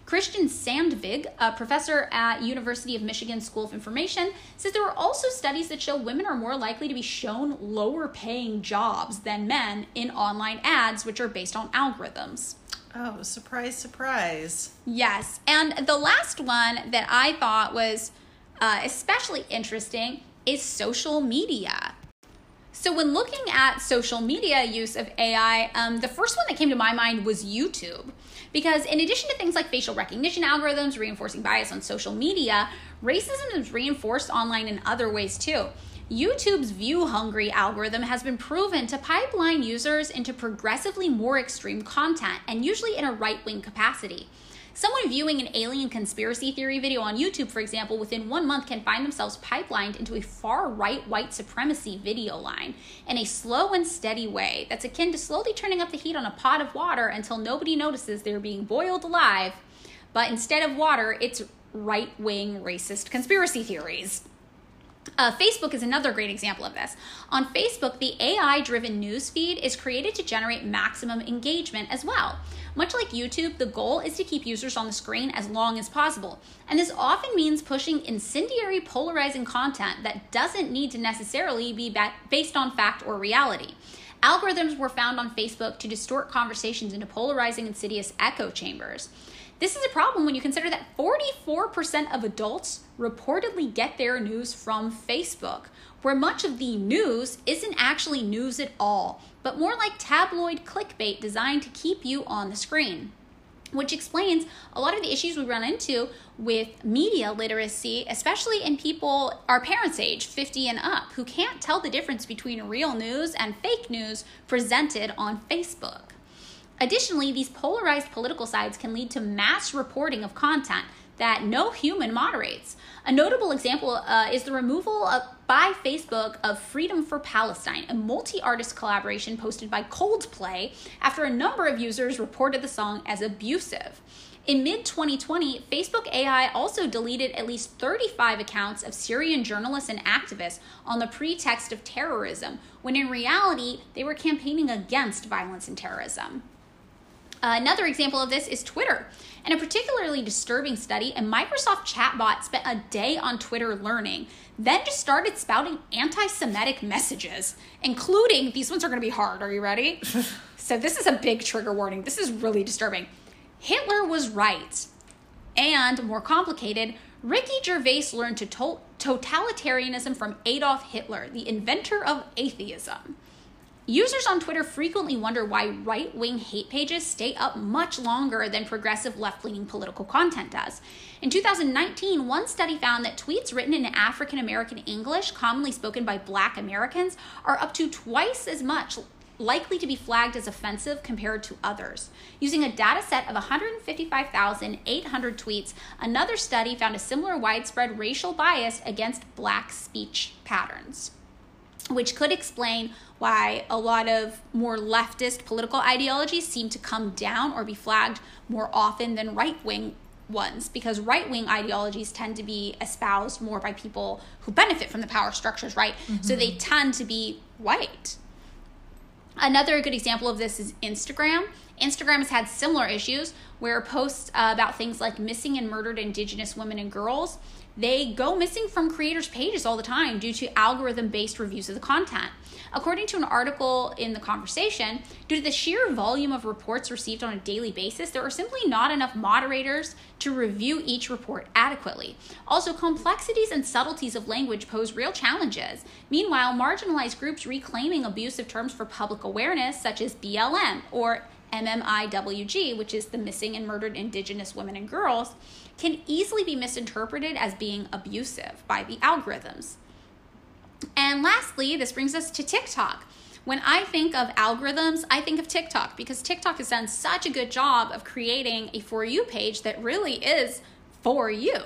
Christian Sandvig, a professor at University of Michigan School of Information, says there are also studies that show women are more likely to be shown lower paying jobs than men in online ads, which are based on algorithms. Oh, surprise, surprise. Yes. And the last one that I thought was uh, especially interesting is social media. So, when looking at social media use of AI, um, the first one that came to my mind was YouTube. Because, in addition to things like facial recognition algorithms reinforcing bias on social media, racism is reinforced online in other ways too. YouTube's view hungry algorithm has been proven to pipeline users into progressively more extreme content, and usually in a right wing capacity. Someone viewing an alien conspiracy theory video on YouTube, for example, within one month can find themselves pipelined into a far right white supremacy video line in a slow and steady way that's akin to slowly turning up the heat on a pot of water until nobody notices they're being boiled alive. But instead of water, it's right wing racist conspiracy theories. Uh, Facebook is another great example of this. On Facebook, the AI driven news feed is created to generate maximum engagement as well. Much like YouTube, the goal is to keep users on the screen as long as possible. And this often means pushing incendiary, polarizing content that doesn't need to necessarily be based on fact or reality. Algorithms were found on Facebook to distort conversations into polarizing, insidious echo chambers. This is a problem when you consider that 44% of adults reportedly get their news from Facebook, where much of the news isn't actually news at all, but more like tabloid clickbait designed to keep you on the screen. Which explains a lot of the issues we run into with media literacy, especially in people our parents' age, 50 and up, who can't tell the difference between real news and fake news presented on Facebook. Additionally, these polarized political sides can lead to mass reporting of content that no human moderates. A notable example uh, is the removal of, by Facebook of Freedom for Palestine, a multi artist collaboration posted by Coldplay after a number of users reported the song as abusive. In mid 2020, Facebook AI also deleted at least 35 accounts of Syrian journalists and activists on the pretext of terrorism, when in reality, they were campaigning against violence and terrorism. Another example of this is Twitter. In a particularly disturbing study, a Microsoft chatbot spent a day on Twitter learning, then just started spouting anti Semitic messages, including these ones are going to be hard. Are you ready? so, this is a big trigger warning. This is really disturbing. Hitler was right. And more complicated, Ricky Gervais learned to to- totalitarianism from Adolf Hitler, the inventor of atheism. Users on Twitter frequently wonder why right wing hate pages stay up much longer than progressive left leaning political content does. In 2019, one study found that tweets written in African American English, commonly spoken by black Americans, are up to twice as much likely to be flagged as offensive compared to others. Using a data set of 155,800 tweets, another study found a similar widespread racial bias against black speech patterns which could explain why a lot of more leftist political ideologies seem to come down or be flagged more often than right wing ones because right wing ideologies tend to be espoused more by people who benefit from the power structures, right? So they tend to be white. Another good example of this is Instagram. Instagram has had similar issues where posts uh, about things like missing and murdered indigenous women and girls they go missing from creators pages all the time due to algorithm based reviews of the content. According to an article in the conversation due to the sheer volume of reports received on a daily basis there are simply not enough moderators to review each report adequately. Also complexities and subtleties of language pose real challenges. Meanwhile marginalized groups reclaiming abusive terms for public awareness such as blm or MMIWG, which is the missing and murdered indigenous women and girls, can easily be misinterpreted as being abusive by the algorithms. And lastly, this brings us to TikTok. When I think of algorithms, I think of TikTok because TikTok has done such a good job of creating a For You page that really is for you.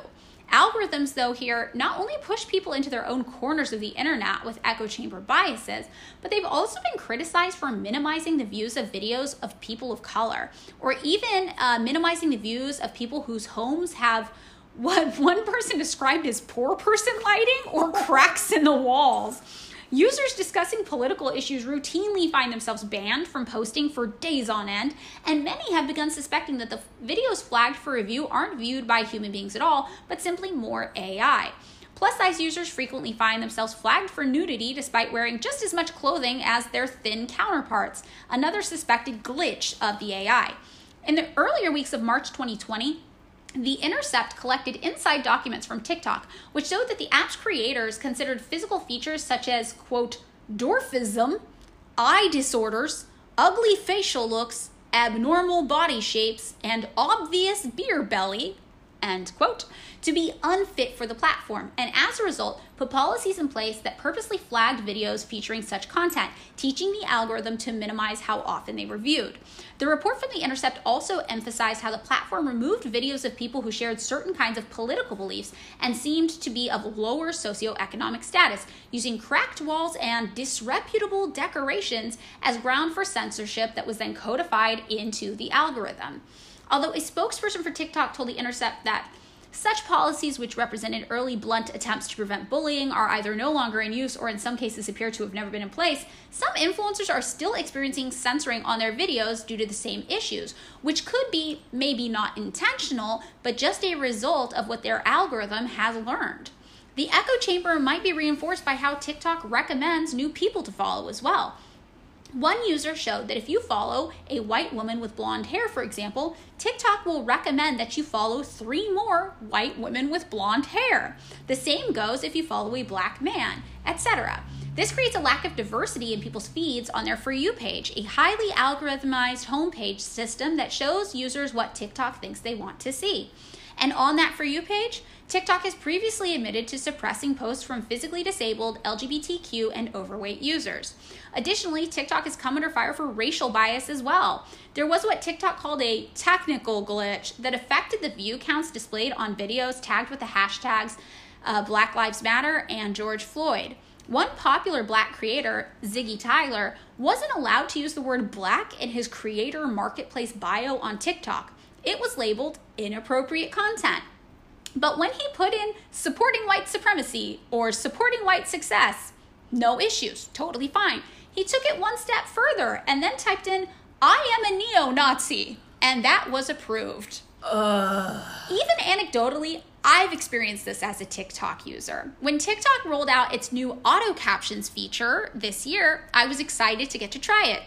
Algorithms, though, here not only push people into their own corners of the internet with echo chamber biases, but they've also been criticized for minimizing the views of videos of people of color, or even uh, minimizing the views of people whose homes have what one person described as poor person lighting or cracks in the walls. Users discussing political issues routinely find themselves banned from posting for days on end, and many have begun suspecting that the videos flagged for review aren't viewed by human beings at all, but simply more AI. Plus size users frequently find themselves flagged for nudity despite wearing just as much clothing as their thin counterparts, another suspected glitch of the AI. In the earlier weeks of March 2020, the Intercept collected inside documents from TikTok, which showed that the app's creators considered physical features such as, quote, dwarfism, eye disorders, ugly facial looks, abnormal body shapes, and obvious beer belly, end quote, to be unfit for the platform, and as a result, put policies in place that purposely flagged videos featuring such content, teaching the algorithm to minimize how often they were viewed. The report from The Intercept also emphasized how the platform removed videos of people who shared certain kinds of political beliefs and seemed to be of lower socioeconomic status, using cracked walls and disreputable decorations as ground for censorship that was then codified into the algorithm. Although a spokesperson for TikTok told The Intercept that such policies, which represented early blunt attempts to prevent bullying, are either no longer in use or in some cases appear to have never been in place. Some influencers are still experiencing censoring on their videos due to the same issues, which could be maybe not intentional, but just a result of what their algorithm has learned. The echo chamber might be reinforced by how TikTok recommends new people to follow as well. One user showed that if you follow a white woman with blonde hair, for example, TikTok will recommend that you follow three more white women with blonde hair. The same goes if you follow a black man, etc. This creates a lack of diversity in people's feeds on their For You page, a highly algorithmized homepage system that shows users what TikTok thinks they want to see. And on that For You page, TikTok has previously admitted to suppressing posts from physically disabled, LGBTQ, and overweight users. Additionally, TikTok has come under fire for racial bias as well. There was what TikTok called a technical glitch that affected the view counts displayed on videos tagged with the hashtags uh, Black Lives Matter and George Floyd. One popular black creator, Ziggy Tyler, wasn't allowed to use the word black in his creator marketplace bio on TikTok. It was labeled inappropriate content. But when he put in supporting white supremacy or supporting white success, no issues, totally fine. He took it one step further and then typed in, I am a neo Nazi, and that was approved. Ugh. Even anecdotally, I've experienced this as a TikTok user. When TikTok rolled out its new auto captions feature this year, I was excited to get to try it.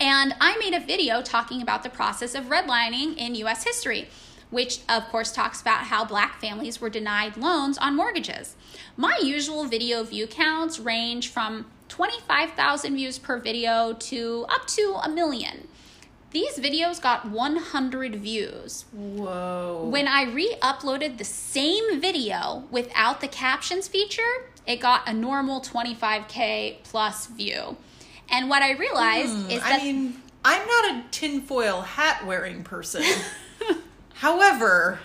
And I made a video talking about the process of redlining in US history which of course talks about how black families were denied loans on mortgages. My usual video view counts range from 25,000 views per video to up to a million. These videos got 100 views. Whoa. When I re uploaded the same video without the captions feature, it got a normal 25k plus view. And what I realized hmm, is that I mean, I'm not a tinfoil hat wearing person. However,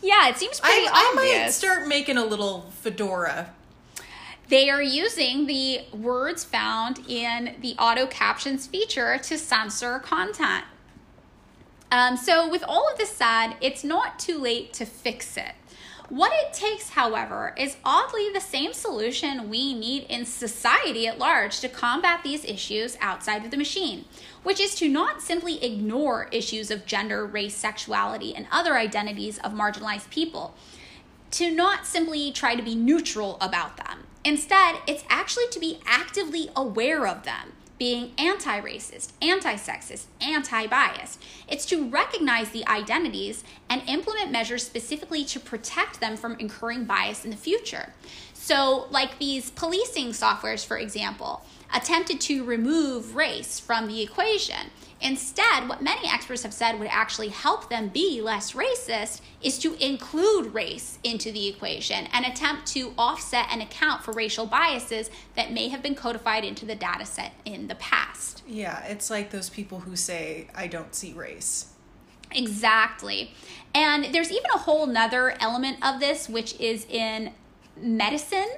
yeah, it seems pretty I, I obvious. might start making a little fedora. They are using the words found in the auto captions feature to censor content. Um, so, with all of this said, it's not too late to fix it. What it takes, however, is oddly the same solution we need in society at large to combat these issues outside of the machine, which is to not simply ignore issues of gender, race, sexuality, and other identities of marginalized people, to not simply try to be neutral about them. Instead, it's actually to be actively aware of them being anti racist, anti sexist, anti biased. It's to recognize the identities and implement measures specifically to protect them from incurring bias in the future. So, like these policing softwares, for example, attempted to remove race from the equation. Instead, what many experts have said would actually help them be less racist is to include race into the equation and attempt to offset and account for racial biases that may have been codified into the data set in the past. Yeah, it's like those people who say, I don't see race. Exactly. And there's even a whole nother element of this, which is in medicine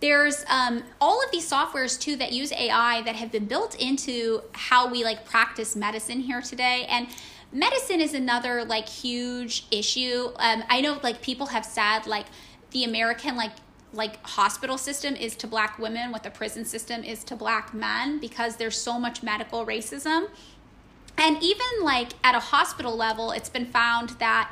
there's um, all of these softwares too that use ai that have been built into how we like practice medicine here today. And medicine is another like huge issue. Um, i know like people have said like the american like like hospital system is to black women what the prison system is to black men because there's so much medical racism. And even like at a hospital level it's been found that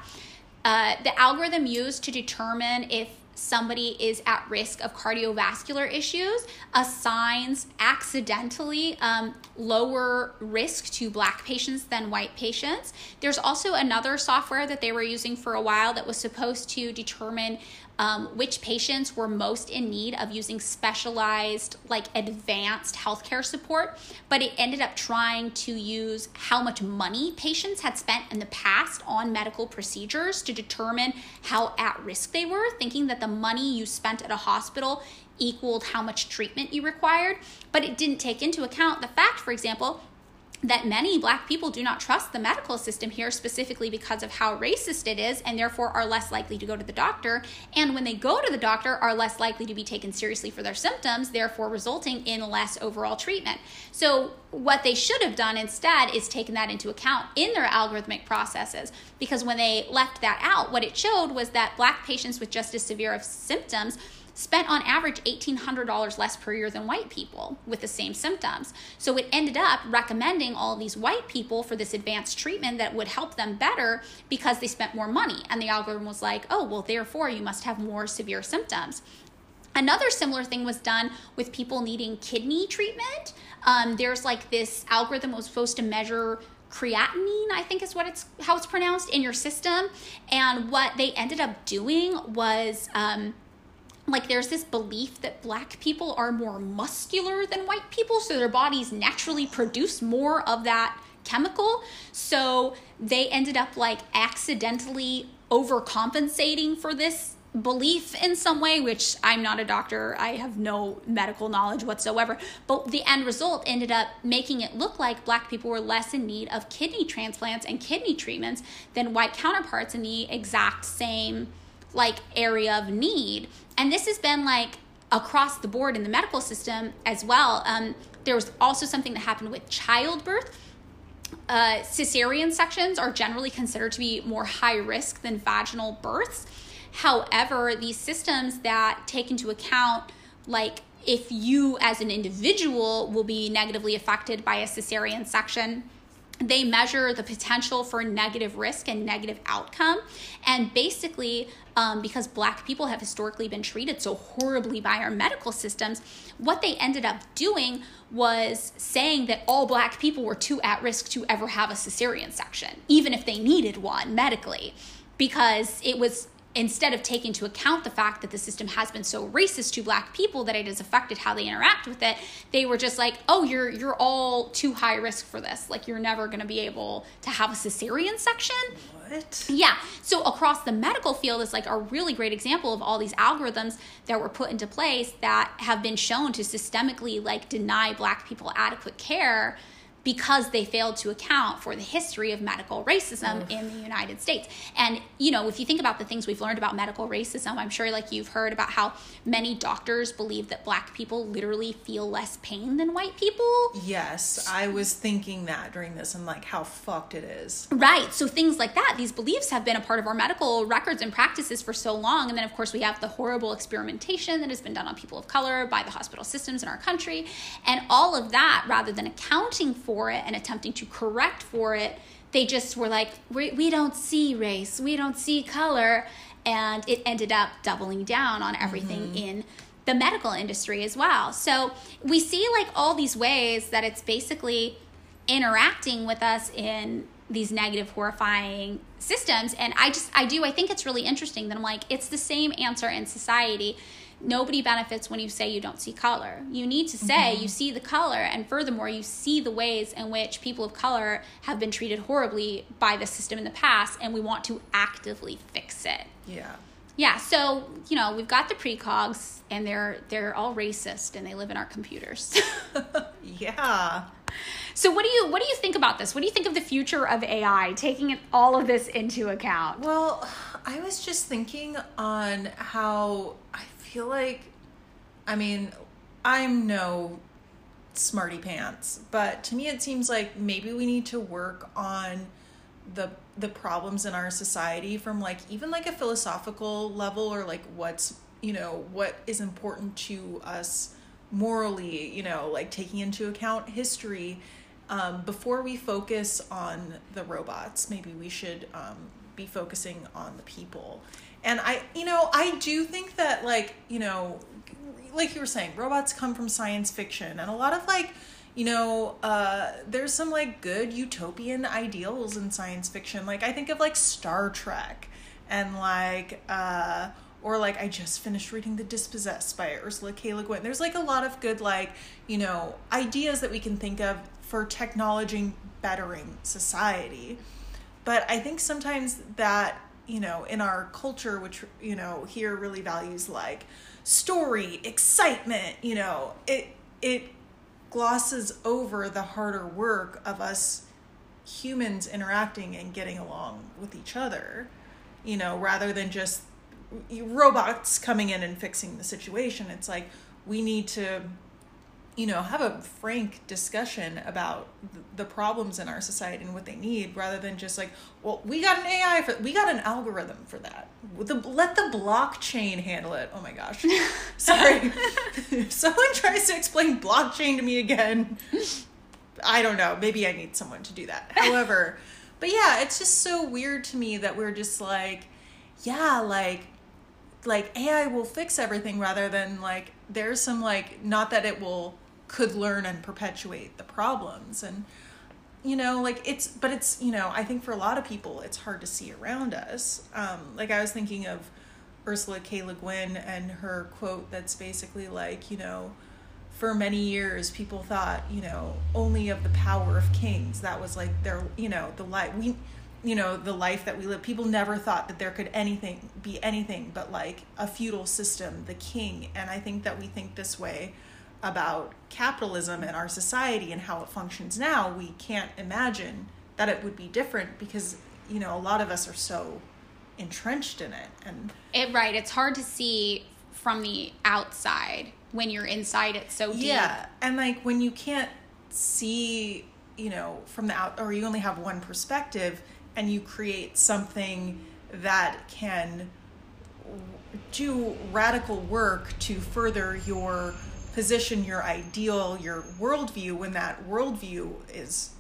uh, the algorithm used to determine if somebody is at risk of cardiovascular issues assigns accidentally um, lower risk to black patients than white patients. There's also another software that they were using for a while that was supposed to determine um, which patients were most in need of using specialized, like advanced healthcare support, but it ended up trying to use how much money patients had spent in the past on medical procedures to determine how at risk they were, thinking that the money you spent at a hospital equaled how much treatment you required. But it didn't take into account the fact, for example, that many black people do not trust the medical system here specifically because of how racist it is and therefore are less likely to go to the doctor. And when they go to the doctor are less likely to be taken seriously for their symptoms therefore resulting in less overall treatment. So what they should have done instead is taken that into account in their algorithmic processes. Because when they left that out what it showed was that black patients with just as severe of symptoms spent on average $1,800 less per year than white people with the same symptoms. So it ended up recommending all these white people for this advanced treatment that would help them better because they spent more money. And the algorithm was like, oh, well, therefore you must have more severe symptoms. Another similar thing was done with people needing kidney treatment. Um, there's like this algorithm was supposed to measure creatinine i think is what it's how it's pronounced in your system and what they ended up doing was um, like there's this belief that black people are more muscular than white people so their bodies naturally produce more of that chemical. So they ended up like accidentally overcompensating for this belief in some way which i'm not a doctor. I have no medical knowledge whatsoever. But the end result ended up making it look like black people were less in need of kidney transplants and kidney treatments than white counterparts in the exact same like area of need and this has been like across the board in the medical system as well. Um, there was also something that happened with childbirth. Uh, cesarean sections are generally considered to be more high risk than vaginal births. However these systems that take into account like if you as an individual will be negatively affected by a cesarean section they measure the potential for negative risk and negative outcome. And basically, um, because black people have historically been treated so horribly by our medical systems, what they ended up doing was saying that all black people were too at risk to ever have a cesarean section, even if they needed one medically, because it was instead of taking into account the fact that the system has been so racist to black people that it has affected how they interact with it they were just like oh you're you're all too high risk for this. Like you're never going to be able to have a cesarean section. What? Yeah. So across the medical field is like a really great example of all these algorithms that were put into place that have been shown to systemically like deny black people adequate care because they failed to account for the history of medical racism in the United States. And, you know, if you think about the things we've learned about medical racism, I'm sure like you've heard about how many doctors believe that black people literally feel less pain than white people. Yes, I was thinking that during this and like how fucked it is. Right. So things like that, these beliefs have been a part of our medical records and practices for so long. And then, of course, we have the horrible experimentation that has been done on people of color by the hospital systems in our country. And all of that, rather than accounting for it and attempting to correct for it, they just were like, we, we don't see race, we don't see color. And it ended up doubling down on everything mm-hmm. in the medical industry as well. So we see like all these ways that it's basically interacting with us in these negative horrifying systems and i just i do i think it's really interesting that i'm like it's the same answer in society nobody benefits when you say you don't see color. You need to say mm-hmm. you see the color, and furthermore, you see the ways in which people of color have been treated horribly by the system in the past, and we want to actively fix it. Yeah. Yeah, so you know we've got the precogs, and they're they're all racist, and they live in our computers. yeah. So what do you what do you think about this? What do you think of the future of AI, taking all of this into account? Well, I was just thinking on how I feel like, I mean, I'm no smarty pants, but to me it seems like maybe we need to work on the the problems in our society from like even like a philosophical level or like what's you know what is important to us morally you know like taking into account history um, before we focus on the robots. Maybe we should um, be focusing on the people and I, you know, I do think that, like, you know, like you were saying, robots come from science fiction, and a lot of like, you know, uh, there's some like good utopian ideals in science fiction. Like I think of like Star Trek, and like, uh, or like I just finished reading The Dispossessed by Ursula K. Le Guin. There's like a lot of good like, you know, ideas that we can think of for technology bettering society. But I think sometimes that you know, in our culture, which, you know, here really values like story, excitement, you know, it, it glosses over the harder work of us humans interacting and getting along with each other, you know, rather than just robots coming in and fixing the situation. It's like we need to you know, have a frank discussion about the problems in our society and what they need, rather than just like, well, we got an AI for, we got an algorithm for that. The, let the blockchain handle it. Oh my gosh, sorry. if someone tries to explain blockchain to me again, I don't know. Maybe I need someone to do that. However, but yeah, it's just so weird to me that we're just like, yeah, like, like AI will fix everything rather than like there's some like not that it will could learn and perpetuate the problems. And you know like it's but it's you know i think for a lot of people it's hard to see around us. Um like i was thinking of ursula k. Le guin and her quote that's basically like you know for many years people thought you know only of the power of kings. That was like their you know the life we you know the life that we live people never thought that there could anything be anything but like a feudal system the king. And i think that we think this way about capitalism and our society and how it functions now, we can't imagine that it would be different because you know a lot of us are so entrenched in it and it right it's hard to see from the outside when you're inside it so deep. Yeah and like when you can't see you know from the out or you only have one perspective and you create something that can do radical work to further your position your ideal, your worldview, when that worldview is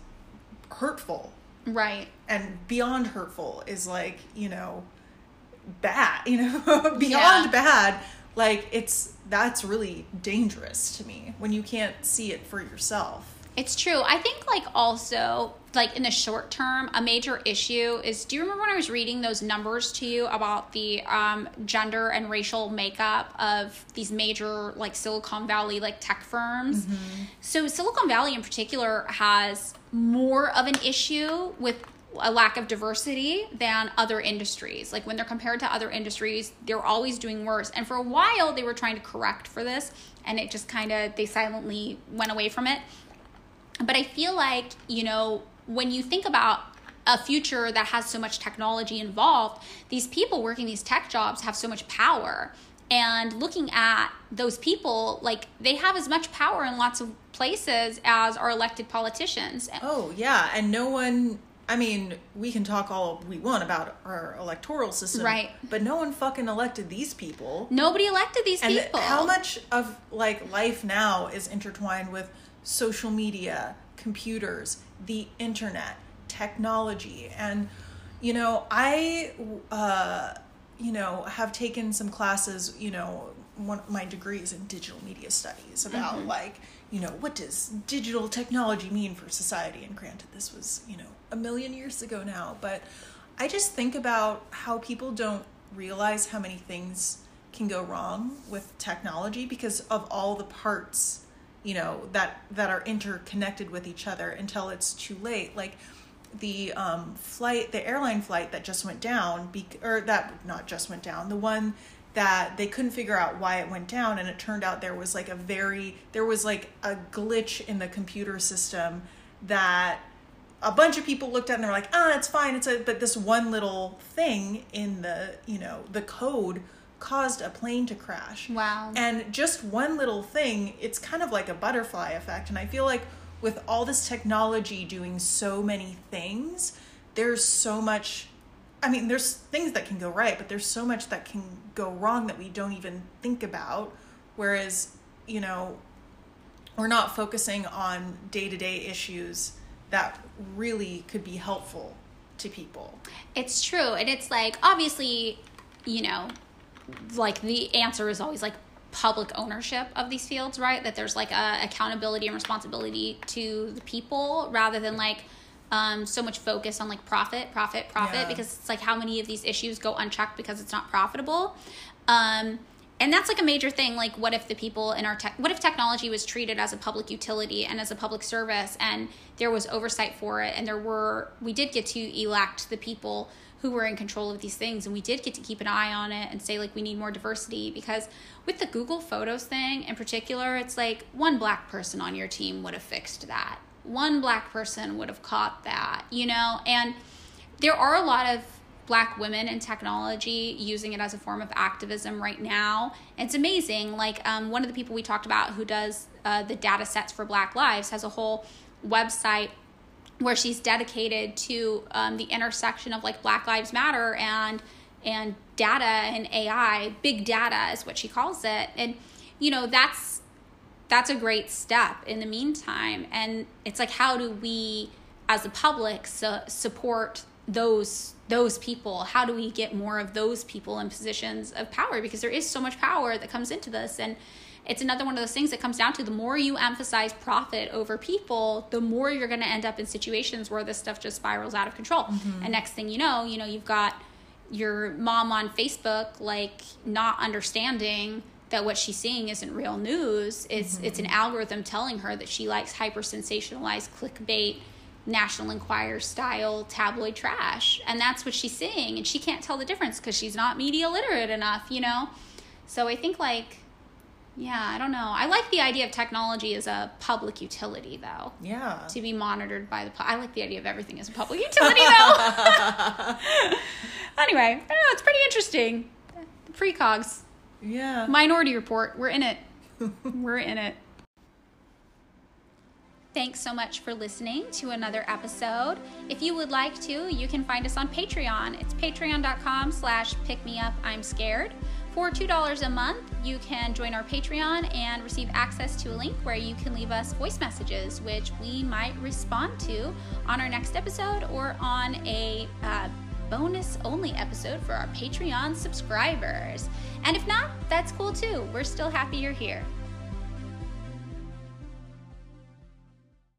hurtful. Right. And beyond hurtful is like, you know, bad, you know, beyond yeah. bad. Like, it's that's really dangerous to me when you can't see it for yourself. It's true. I think like also like in the short term, a major issue is. Do you remember when I was reading those numbers to you about the um, gender and racial makeup of these major like Silicon Valley like tech firms? Mm-hmm. So Silicon Valley in particular has more of an issue with a lack of diversity than other industries. Like when they're compared to other industries, they're always doing worse. And for a while, they were trying to correct for this, and it just kind of they silently went away from it but I feel like, you know, when you think about a future that has so much technology involved, these people working these tech jobs have so much power. And looking at those people, like they have as much power in lots of places as our elected politicians. Oh, yeah. And no one, I mean, we can talk all we want about our electoral system. Right. But no one fucking elected these people. Nobody elected these and people. how much of like life now is intertwined with social media, computers, the internet, technology, and you know, I uh, you know have taken some classes. You know, one my degrees in digital media studies about Mm-hmm. like you know what does digital technology mean for society. And granted, this was you know a million years ago now, but I just think about how people don't realize how many things can go wrong with technology because of all the parts you know that that are interconnected with each other until it's too late. Like the um, flight the airline flight that just went down be- or that not just went down the one that they couldn't figure out why it went down and it turned out there was like a very there was like a glitch in the computer system that a bunch of people looked at and they're like ah it's fine it's a but this one little thing in the you know the code caused a plane to crash Wow. and just one little thing it's kind of like a butterfly effect and i feel like with all this technology doing so many things there's so much i mean there's things that can go right but there's so much that can go wrong that we don't even think about whereas you know we're not focusing on day-to-day issues that really could be helpful to people It's true. And it's like, obviously, you know, like the answer is always like public ownership of these fields, right? That there's like a accountability and responsibility to the people rather than like um, so much focus on like profit, profit, profit, Yeah. because it's like how many of these issues go unchecked because it's not profitable. Um, and that's like a major thing like what if the people in our tech what if technology was treated as a public utility and as a public service and there was oversight for it and there were we did get to elect the people who were in control of these things and we did get to keep an eye on it and say like we need more diversity because with the google photos thing in particular it's like one black person on your team would have fixed that one black person would have caught that you know and there are a lot of black women in technology using it as a form of activism right now. It's amazing. Like um, one of the people we talked about who does uh, the data sets for Black Lives has a whole website where she's dedicated to um, the intersection of like Black Lives Matter and and data and AI. Big data is what she calls it, and you know that's that's a great step in the meantime. And it's like, how do we, as a public, su- support those those people? How do we get more of those people in positions of power? Because there is so much power that comes into this, and it's another one of those things that comes down to the more you emphasize profit over people, the more you're going to end up in situations where this stuff just spirals out of control. Mm-hmm. And next thing you know, you know you've got your mom on Facebook like not understanding that what she's seeing isn't real news. It's mm-hmm. it's an algorithm telling her that she likes hyper sensationalized clickbait, National Enquirer style tabloid trash, and that's what she's seeing, and she can't tell the difference because she's not media literate enough, you know. So I think like, yeah, I don't know. I like the idea of technology as a public utility, though yeah to be monitored by the. I like the idea of everything as a public utility, though. anyway, I don't know. It's pretty interesting. Precogs, yeah Minority Report. We're in it. We're in it. Thanks so much for listening to another episode. If you would like to, you can find us on Patreon. It's patreon.com slash pick me up I'm scared. For $2 a month, you can join our Patreon and receive access to a link where you can leave us voice messages, which we might respond to on our next episode or on a uh, bonus only episode for our Patreon subscribers. And if not, that's cool too. We're still happy you're here.